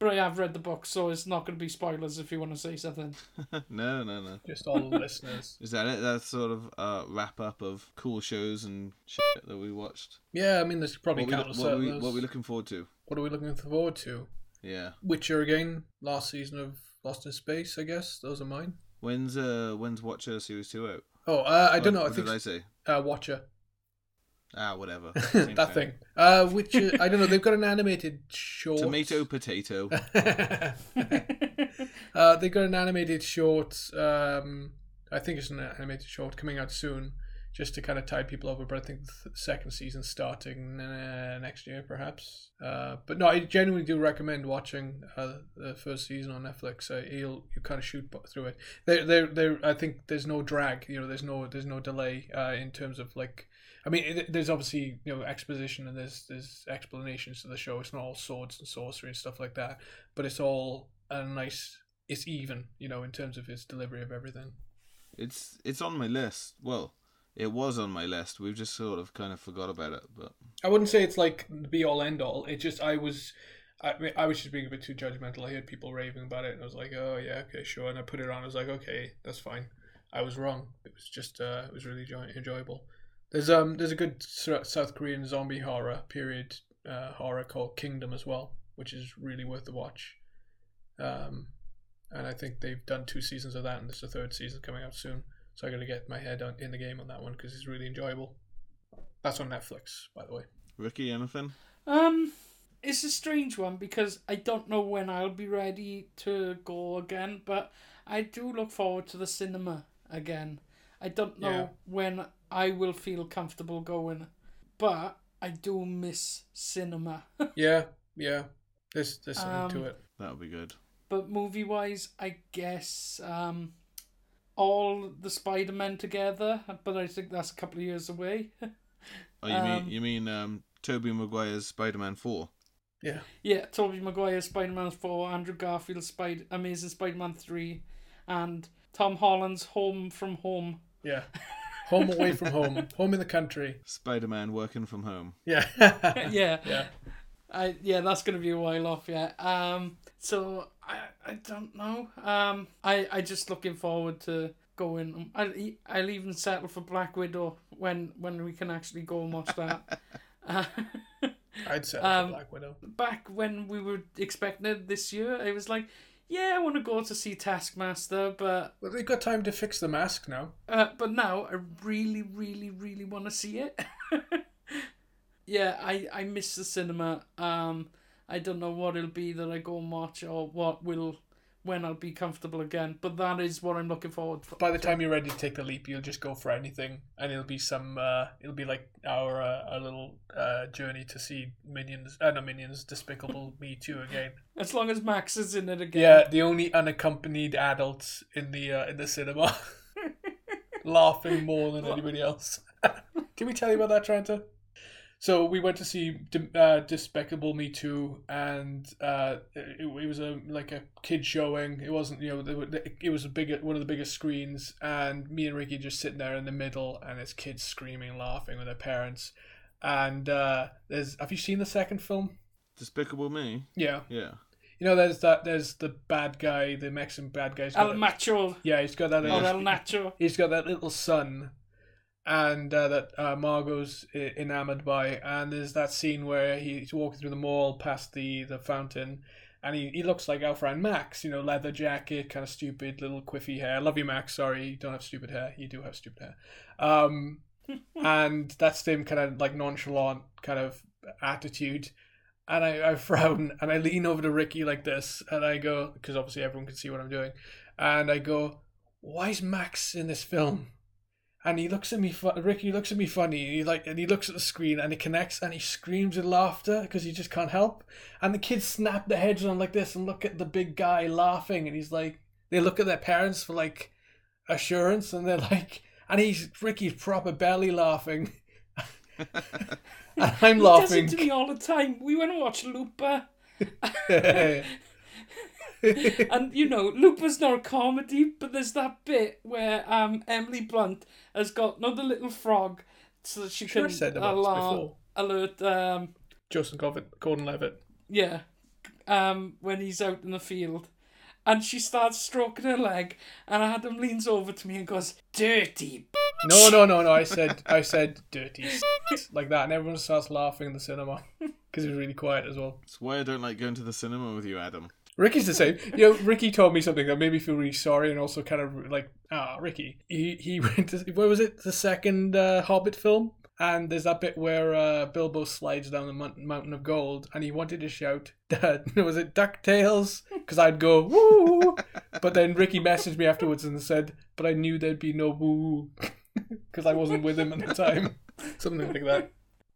But I have read the book, so it's not going to be spoilers if you want to say something. no, no, no. Just all the listeners. Is that it? That's sort of a wrap up of cool shows and shit that we watched. Yeah, I mean, there's probably What we, countless what, we, others. what are we looking forward to? What are we looking forward to? Yeah. Witcher again. Last season of Lost in Space, I guess. Those are mine. When's uh when's Watcher series two out? Oh, uh, I don't What- know. I What think did I say? uh, Watcher. Ah, whatever. That thing. Uh, Witcher. I don't know. They've got an animated short. Tomato, potato. uh, they got an animated short. Um, I think it's an animated short coming out soon, just to kind of tide people over. But I think the second season starting uh, next year, perhaps. Uh, but no, I genuinely do recommend watching uh, the first season on Netflix. Uh, you'll you kind of shoot through it. There, there, there. I think there's no drag. You know, there's no, there's no delay uh, in terms of like. I mean, it, there's obviously you know exposition and there's there's explanations to the show. It's not all swords and sorcery and stuff like that, but it's all a nice. It's even, you know, in terms of its delivery of everything. It's it's on my list. Well, it was on my list. We've just sort of kind of forgot about it, but I wouldn't say it's like the be all end all. It just I was, I mean, I was just being a bit too judgmental. I heard people raving about it, and I was like, oh yeah, okay, sure. And I put it on. I was like, okay, that's fine. I was wrong. It was just, uh, it was really enjoy- enjoyable. There's um, there's a good South Korean zombie horror period uh, horror called Kingdom as well, which is really worth the watch. Um, and I think they've done two seasons of that, and there's a third season coming out soon. So I got to get my head on, in the game on that one because it's really enjoyable. That's on Netflix, by the way. Ricky, anything? Um, it's a strange one because I don't know when I'll be ready to go again, but I do look forward to the cinema again. I don't know Yeah. when I will feel comfortable going, but I do miss cinema. Yeah, yeah. There's there's something to Um, it. That'll be good. but movie wise, I guess um, all the Spider Men together, but I think that's a couple of years away. Oh, you um, mean you mean um Tobey Maguire's Spider Man four? Yeah. Yeah, Tobey Maguire's Spider Man 4, Andrew Garfield's Spider Amazing Spider Man 3, and Tom Holland's Home from Home. Yeah. Home away from home. Home in the country. Spider Man working from home. Yeah. yeah. Yeah. I yeah, that's gonna be a while off, yeah. Um so I I don't know. Um I I just looking forward to going I'll, e- I'll even settle for Black Widow when when we can actually go and watch that. uh, I'd say Um, Black Widow. back when we were expecting it this year, it was like, yeah, I want to go to see Taskmaster, but Well, they've got time to fix the mask now. uh, but now I really, really, really want to see it. yeah, I I miss the cinema. Um, I don't know what it'll be that I go and watch or what will when I'll be comfortable again. But that is what I'm looking forward for. By the time you're ready to take the leap, you'll just go for anything, and it'll be some. Uh, it'll be like our uh, our little uh, journey to see Minions. Uh, no, Minions, Despicable Me Two again. As long as Max is in it again. Yeah, the only unaccompanied adults in the uh, in the cinema, laughing more than anybody else. Did we tell you about that, Trenta? So we went to see D- uh, Despicable Me Two, and uh, it, it was a like a kid showing. It wasn't you know the, it was a big one of the biggest screens, and me and Ricky just sitting there in the middle, and it's kids screaming, laughing with their parents. And uh, there's have you seen the second film? Despicable Me. Yeah, Yeah. you know there's that there's the bad guy, the Mexican bad guy. He's El that- Macho yeah, he's got that. or little- El Nacho. he's got that little son and uh, that uh, Margo's enamored by and there's that scene where he's walking through the mall past the the fountain and he, he looks like our friend max you know leather jacket kind of stupid little quiffy hair. Love you max. Sorry you don't have stupid hair. You do have stupid hair. Um and that's him kind of like nonchalant kind of attitude. And I, I frown and I lean over to Ricky like this and I go because obviously everyone can see what I'm doing and I go why is Max in this film and he looks at me fu- Ricky looks at me funny and he like and he looks at the screen and it connects and he screams with laughter because he just can't help. And the kids snap their heads on like this and look at the big guy laughing and he's like they look at their parents for like assurance and they're like and he's Ricky's proper belly laughing. And I'm He laughing does it to me all the time. We went and watched Looper, and you know, Looper's not a comedy, but there's that bit where um Emily Blunt has got another little frog, so that she Sure I can said about alarm- before. alert um Joseph Gordon Levitt yeah um when he's out in the field. And she starts stroking her leg, and Adam leans over to me and goes, "Dirty." b-" No, no, no, no. I said, I said dirty like that, and everyone starts laughing in the cinema because it was really quiet as well. That's why I don't like going to the cinema with you, Adam. Ricky's the same. You know, Ricky told me something that made me feel really sorry, and also kind of like, ah, Ricky. He he went to where was it? The second uh, Hobbit film, and there's that bit where uh, Bilbo slides down the mountain of gold, and he wanted to shout, "Was it Ducktales?" Because I'd go woo, but then Ricky messaged me afterwards and said, "But I knew there'd be no woo because I wasn't with him at the time." Something like that.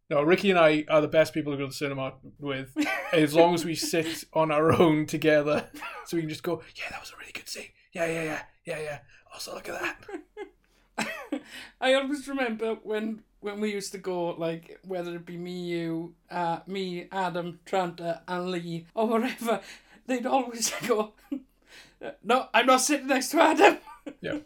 No, Ricky and I are the best people to go to the cinema with, as long as we sit on our own together, so we can just go, "Yeah, that was a really good scene. Yeah, yeah, yeah, yeah, yeah." Also, look at that. I always remember when when we used to go, like whether it be me, you, uh, me, Adam, Tranta, and Lee, or whatever, they'd always go, "No, I'm not sitting next to Adam." Yeah,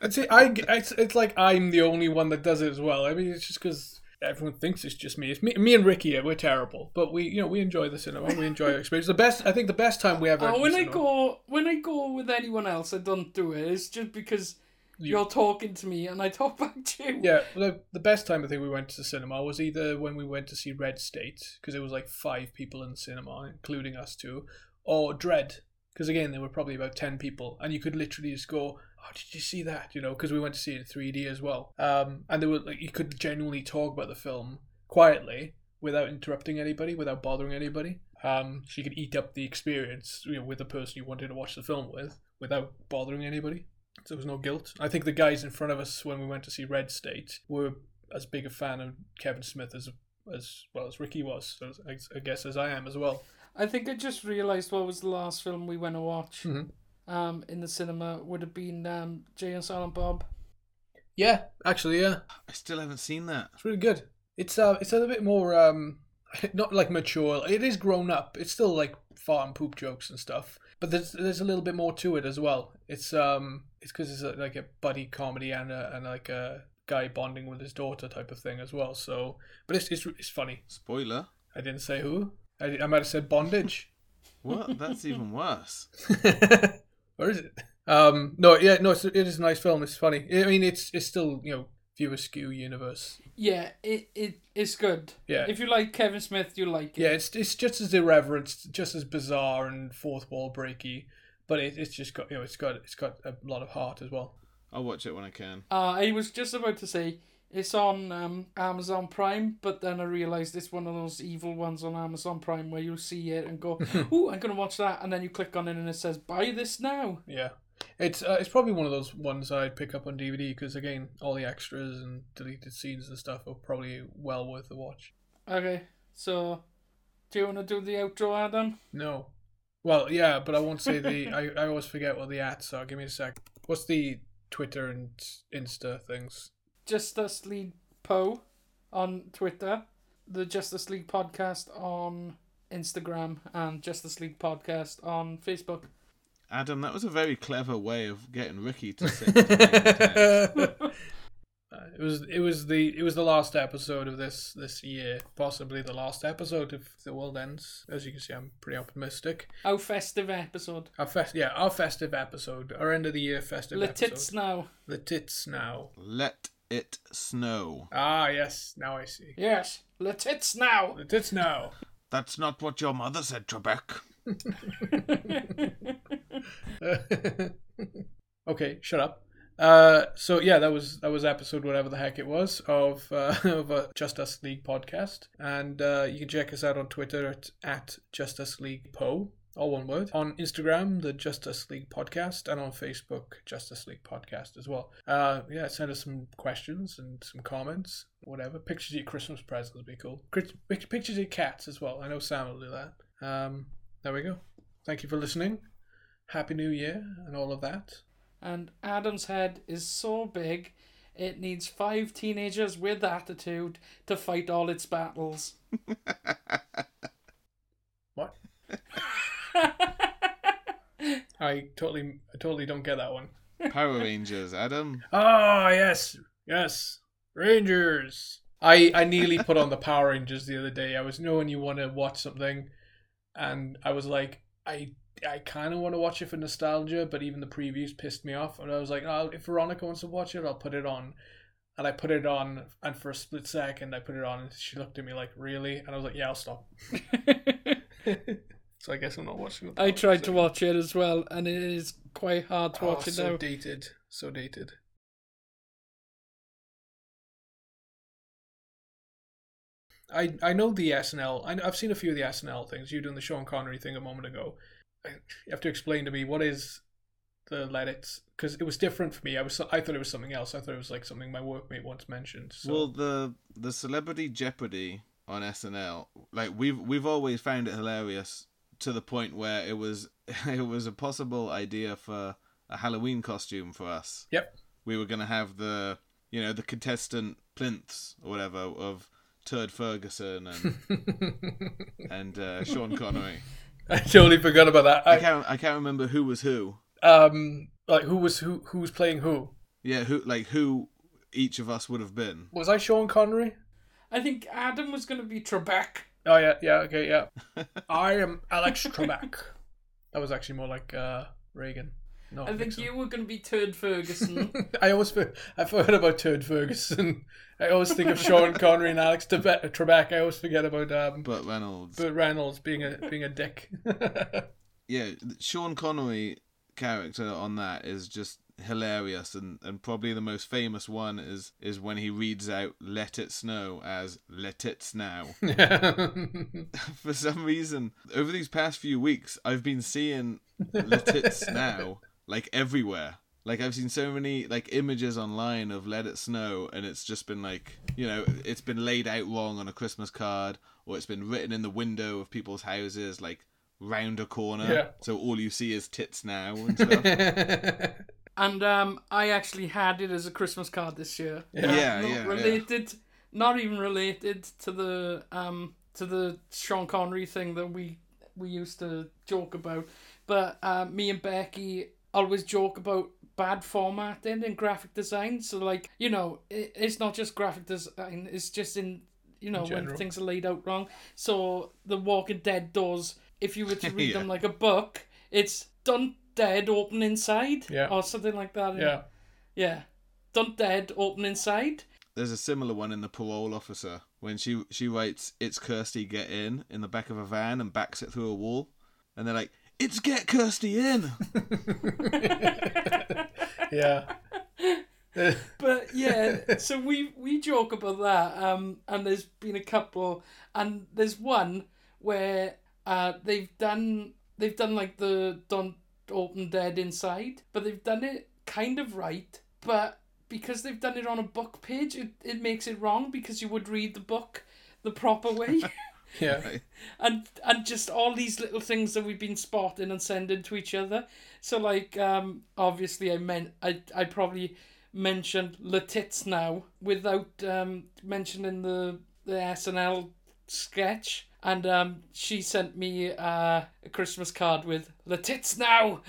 and see, I, it's, it's like I'm the only one that does it as well. I mean, it's just because everyone thinks it's just me. It's me, me and Ricky. We're terrible, but we, you know, we enjoy the cinema. We enjoy our experience. The best, I think, the best time we ever. Oh, when I cinema- go when I go with anyone else, I don't do it. It's just because you're talking to me and I talk back to you. Yeah, the, the best time I think we went to the cinema was either when we went to see Red State because it was like five people in the cinema, including us two, or Dread because again there were probably about ten people, and you could literally just go, "Oh, did you see that?" You know, because we went to see it in three D as well. Um, and there were like you could genuinely talk about the film quietly without interrupting anybody, without bothering anybody. Um, so you could eat up the experience, you know, with the person you wanted to watch the film with, without bothering anybody. So there was no guilt. I think the guys in front of us when we went to see Red State were as big a fan of Kevin Smith as as well as Ricky was. So I, I guess as I am as well. I think I just realised what was the last film we went to watch Mhm. Um, in the cinema would have been um, Jay and Silent Bob. Yeah, actually, yeah, I still haven't seen that. it's really good. It's uh, it's a little bit more um, not like mature. It is grown up. It's still like fart and poop jokes and stuff, but there's there's a little bit more to it as well. It's um, it's because it's a, like a buddy comedy and a, and like a guy bonding with his daughter type of thing as well. So, but it's it's it's funny. Spoiler. I didn't say who. I, I might have said bondage. What? That's even worse. Where is it? Um, no, yeah, no, it's, it is a nice film. It's funny. I mean, it's it's still you know View Askew universe. Yeah, it, it it's good. Yeah. If you like Kevin Smith, you like it. Yeah, it's it's just as irreverent, just as bizarre and fourth wall breaky, but it, it's just got you know it's got it's got a lot of heart as well. I'll watch it when I can. Uh, I was just about to say it's on um, Amazon Prime, but then I realised it's one of those evil ones on Amazon Prime where you see it and go, "Ooh, I'm gonna watch that," and then you click on it and it says, "Buy this now." Yeah, it's uh, it's probably one of those ones I'd pick up on DVD because again, all the extras and deleted scenes and stuff are probably well worth the watch. Okay, so do you want to do the outro, Adam? No, well, yeah, but I won't say the. I I always forget what the ats are. Give me a sec. What's the Twitter and Insta things? Just League lead Poe on Twitter. the Just Us League podcast on Instagram and Just Us League podcast on Facebook. Adam, that was a very clever way of getting Ricky to sit. to make the text. Uh, it was it was the it was the last episode of this this year, possibly the last episode if the world ends. As you can see, I'm pretty optimistic. Our festive episode. Our fest, yeah, our festive episode, our end of the year festive The tits now. The tits now. Let it snow. Ah, yes, now I see. Yes, the tits now. The tits now. That's not what your mother said, Trebek. okay, shut up. Uh, so yeah, that was that was episode whatever the heck it was of uh, of a Just Us League podcast, and uh, you can check us out on Twitter at at Just Us League Po, all one word. On Instagram, the Just Us League podcast, and on Facebook, Just Us League podcast as well. Uh, yeah, send us some questions and some comments, whatever. Pictures of your Christmas presents would be cool. Pictures of your cats as well. I know Sam will do that. Um, there we go. Thank you for listening. Happy New Year and all of that. and Adam's head is so big, it needs five teenagers with attitude to fight all its battles. What? I totally, I totally don't get that one. Power Rangers, Adam. Oh yes, yes, Rangers. I I nearly put on the Power Rangers the other day. I was knowing you want to watch something, and I was like, I I kind of want to watch it for nostalgia, but even the previews pissed me off. And I was like, oh, if Veronica wants to watch it, I'll put it on. And I put it on, and for a split second, I put it on, and she looked at me like, "Really?" And I was like, "Yeah, I'll stop." so I guess I'm not watching. the I tried to watch it as well, and it is quite hard to Oh, watch it so now. So dated, so dated. I I know the SNL. I, I've seen a few of the SNL things. You doing the Sean Connery thing a moment ago. I, you have to explain to me what is the let it because it was different for me. I was I thought it was something else. I thought it was like something my workmate once mentioned. So Well, the the Celebrity Jeopardy on SNL, like we've we've always found it hilarious to the point where it was it was a possible idea for a Halloween costume for us. Yep. We were gonna have the you know the contestant plinths or whatever of Turd Ferguson and and uh, Sean Connery. I totally forgot about that. I I, can't I can't remember who was who. um, like who was who? Who was playing who? Yeah, who like who each of us would have been. Was I Sean Connery? I think Adam was going to be Trebek. Oh yeah, yeah, okay, yeah. I am Alex Trebek. That was actually more like uh, Reagan. No, I think Nixon. you were going to be Turd Ferguson. I always for- I forgot about Turd Ferguson. I always think of Sean Connery and Alex Trebek. I always forget about um, Burt Reynolds. Burt Reynolds being a being a dick. yeah, Sean Connery character on that is just hilarious and, and probably the most famous one is is when he reads out let it snow as let it snow. For some reason over these past few weeks i've been seeing let it snow like everywhere. Like i've seen so many like images online of let it snow and it's just been like you know it's been laid out wrong on a christmas card or it's been written in the window of people's houses like round a corner Yeah. so all you see is tits now and stuff and um, I actually had it as a Christmas card this year. Yeah. Not- Yeah, not yeah, yeah. related, not even related to the um to the Sean Connery thing that we we used to joke about. But uh, me and Becky always joke about bad formatting in graphic design. So like you know, it, it's not just graphic design; it's just in you know In when things are laid out wrong. So the Walking Dead doors, if you were to read Yeah. them like a book, it's done dead open inside Yeah. or something like that. yeah. Yeah. Done dead, open inside. There's a similar one in the parole officer when she she writes "It's Kirsty get in" in the back of a van and backs it through a wall, and they're like, "It's get Kirsty in." Yeah. But yeah, so we we joke about that. Um, and there's been a couple, and there's one where uh they've done they've done like the don't open dead inside, but they've done it kind of right. But because they've done it on a book page, it, it makes it wrong because you would read the book the proper way. yeah. and and just all these little things that we've been spotting and sending to each other. So like um obviously I meant I I probably mentioned Le Tits now without um mentioning the the SNL sketch, and um, she sent me uh, a Christmas card with "The tits now."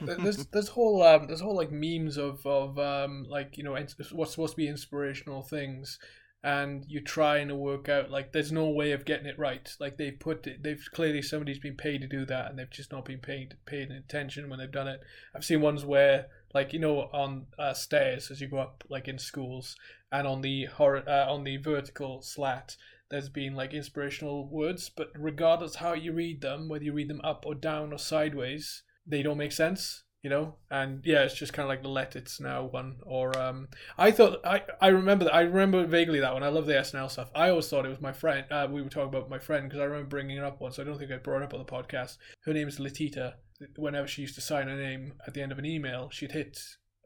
there's there's whole um there's whole like memes of of um like you know what's supposed to be inspirational things and you're trying to work out like there's no way of getting it right like they've put it they've clearly somebody's been paid to do that and they've just not been paid paid attention when they've done it i've seen ones where like you know on uh, stairs as you go up like in schools and on the hor- uh, on the vertical slat there's been like inspirational words but regardless how you read them whether you read them up or down or sideways they don't make sense you know? And yeah it's just kind of like the let it's now one or um i thought i i remember that i remember vaguely that one. I love the snl stuff. I always thought it was my friend uh, we were talking about my friend because i remember bringing it up once. I don't think i brought it up on the podcast. Her name is Letita. whenever she used to sign her name at the end of an email she'd hit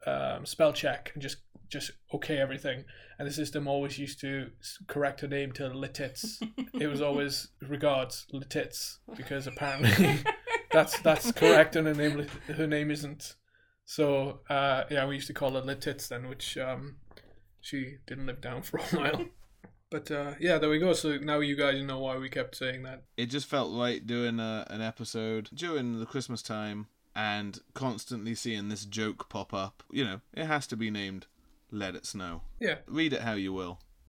um, spell check and just just okay everything. And the system always used to correct her name to litits it was always regards litits because apparently that's that's correct and her name her name isn't. So uh yeah we used to call her litits then which um she didn't live down for a while. But uh yeah there we go. So now you guys know why we kept saying that. It just felt like doing a, an episode during the Christmas time and constantly seeing this joke pop up. You know, it has to be named Let It Snow. yeah Read it how you will.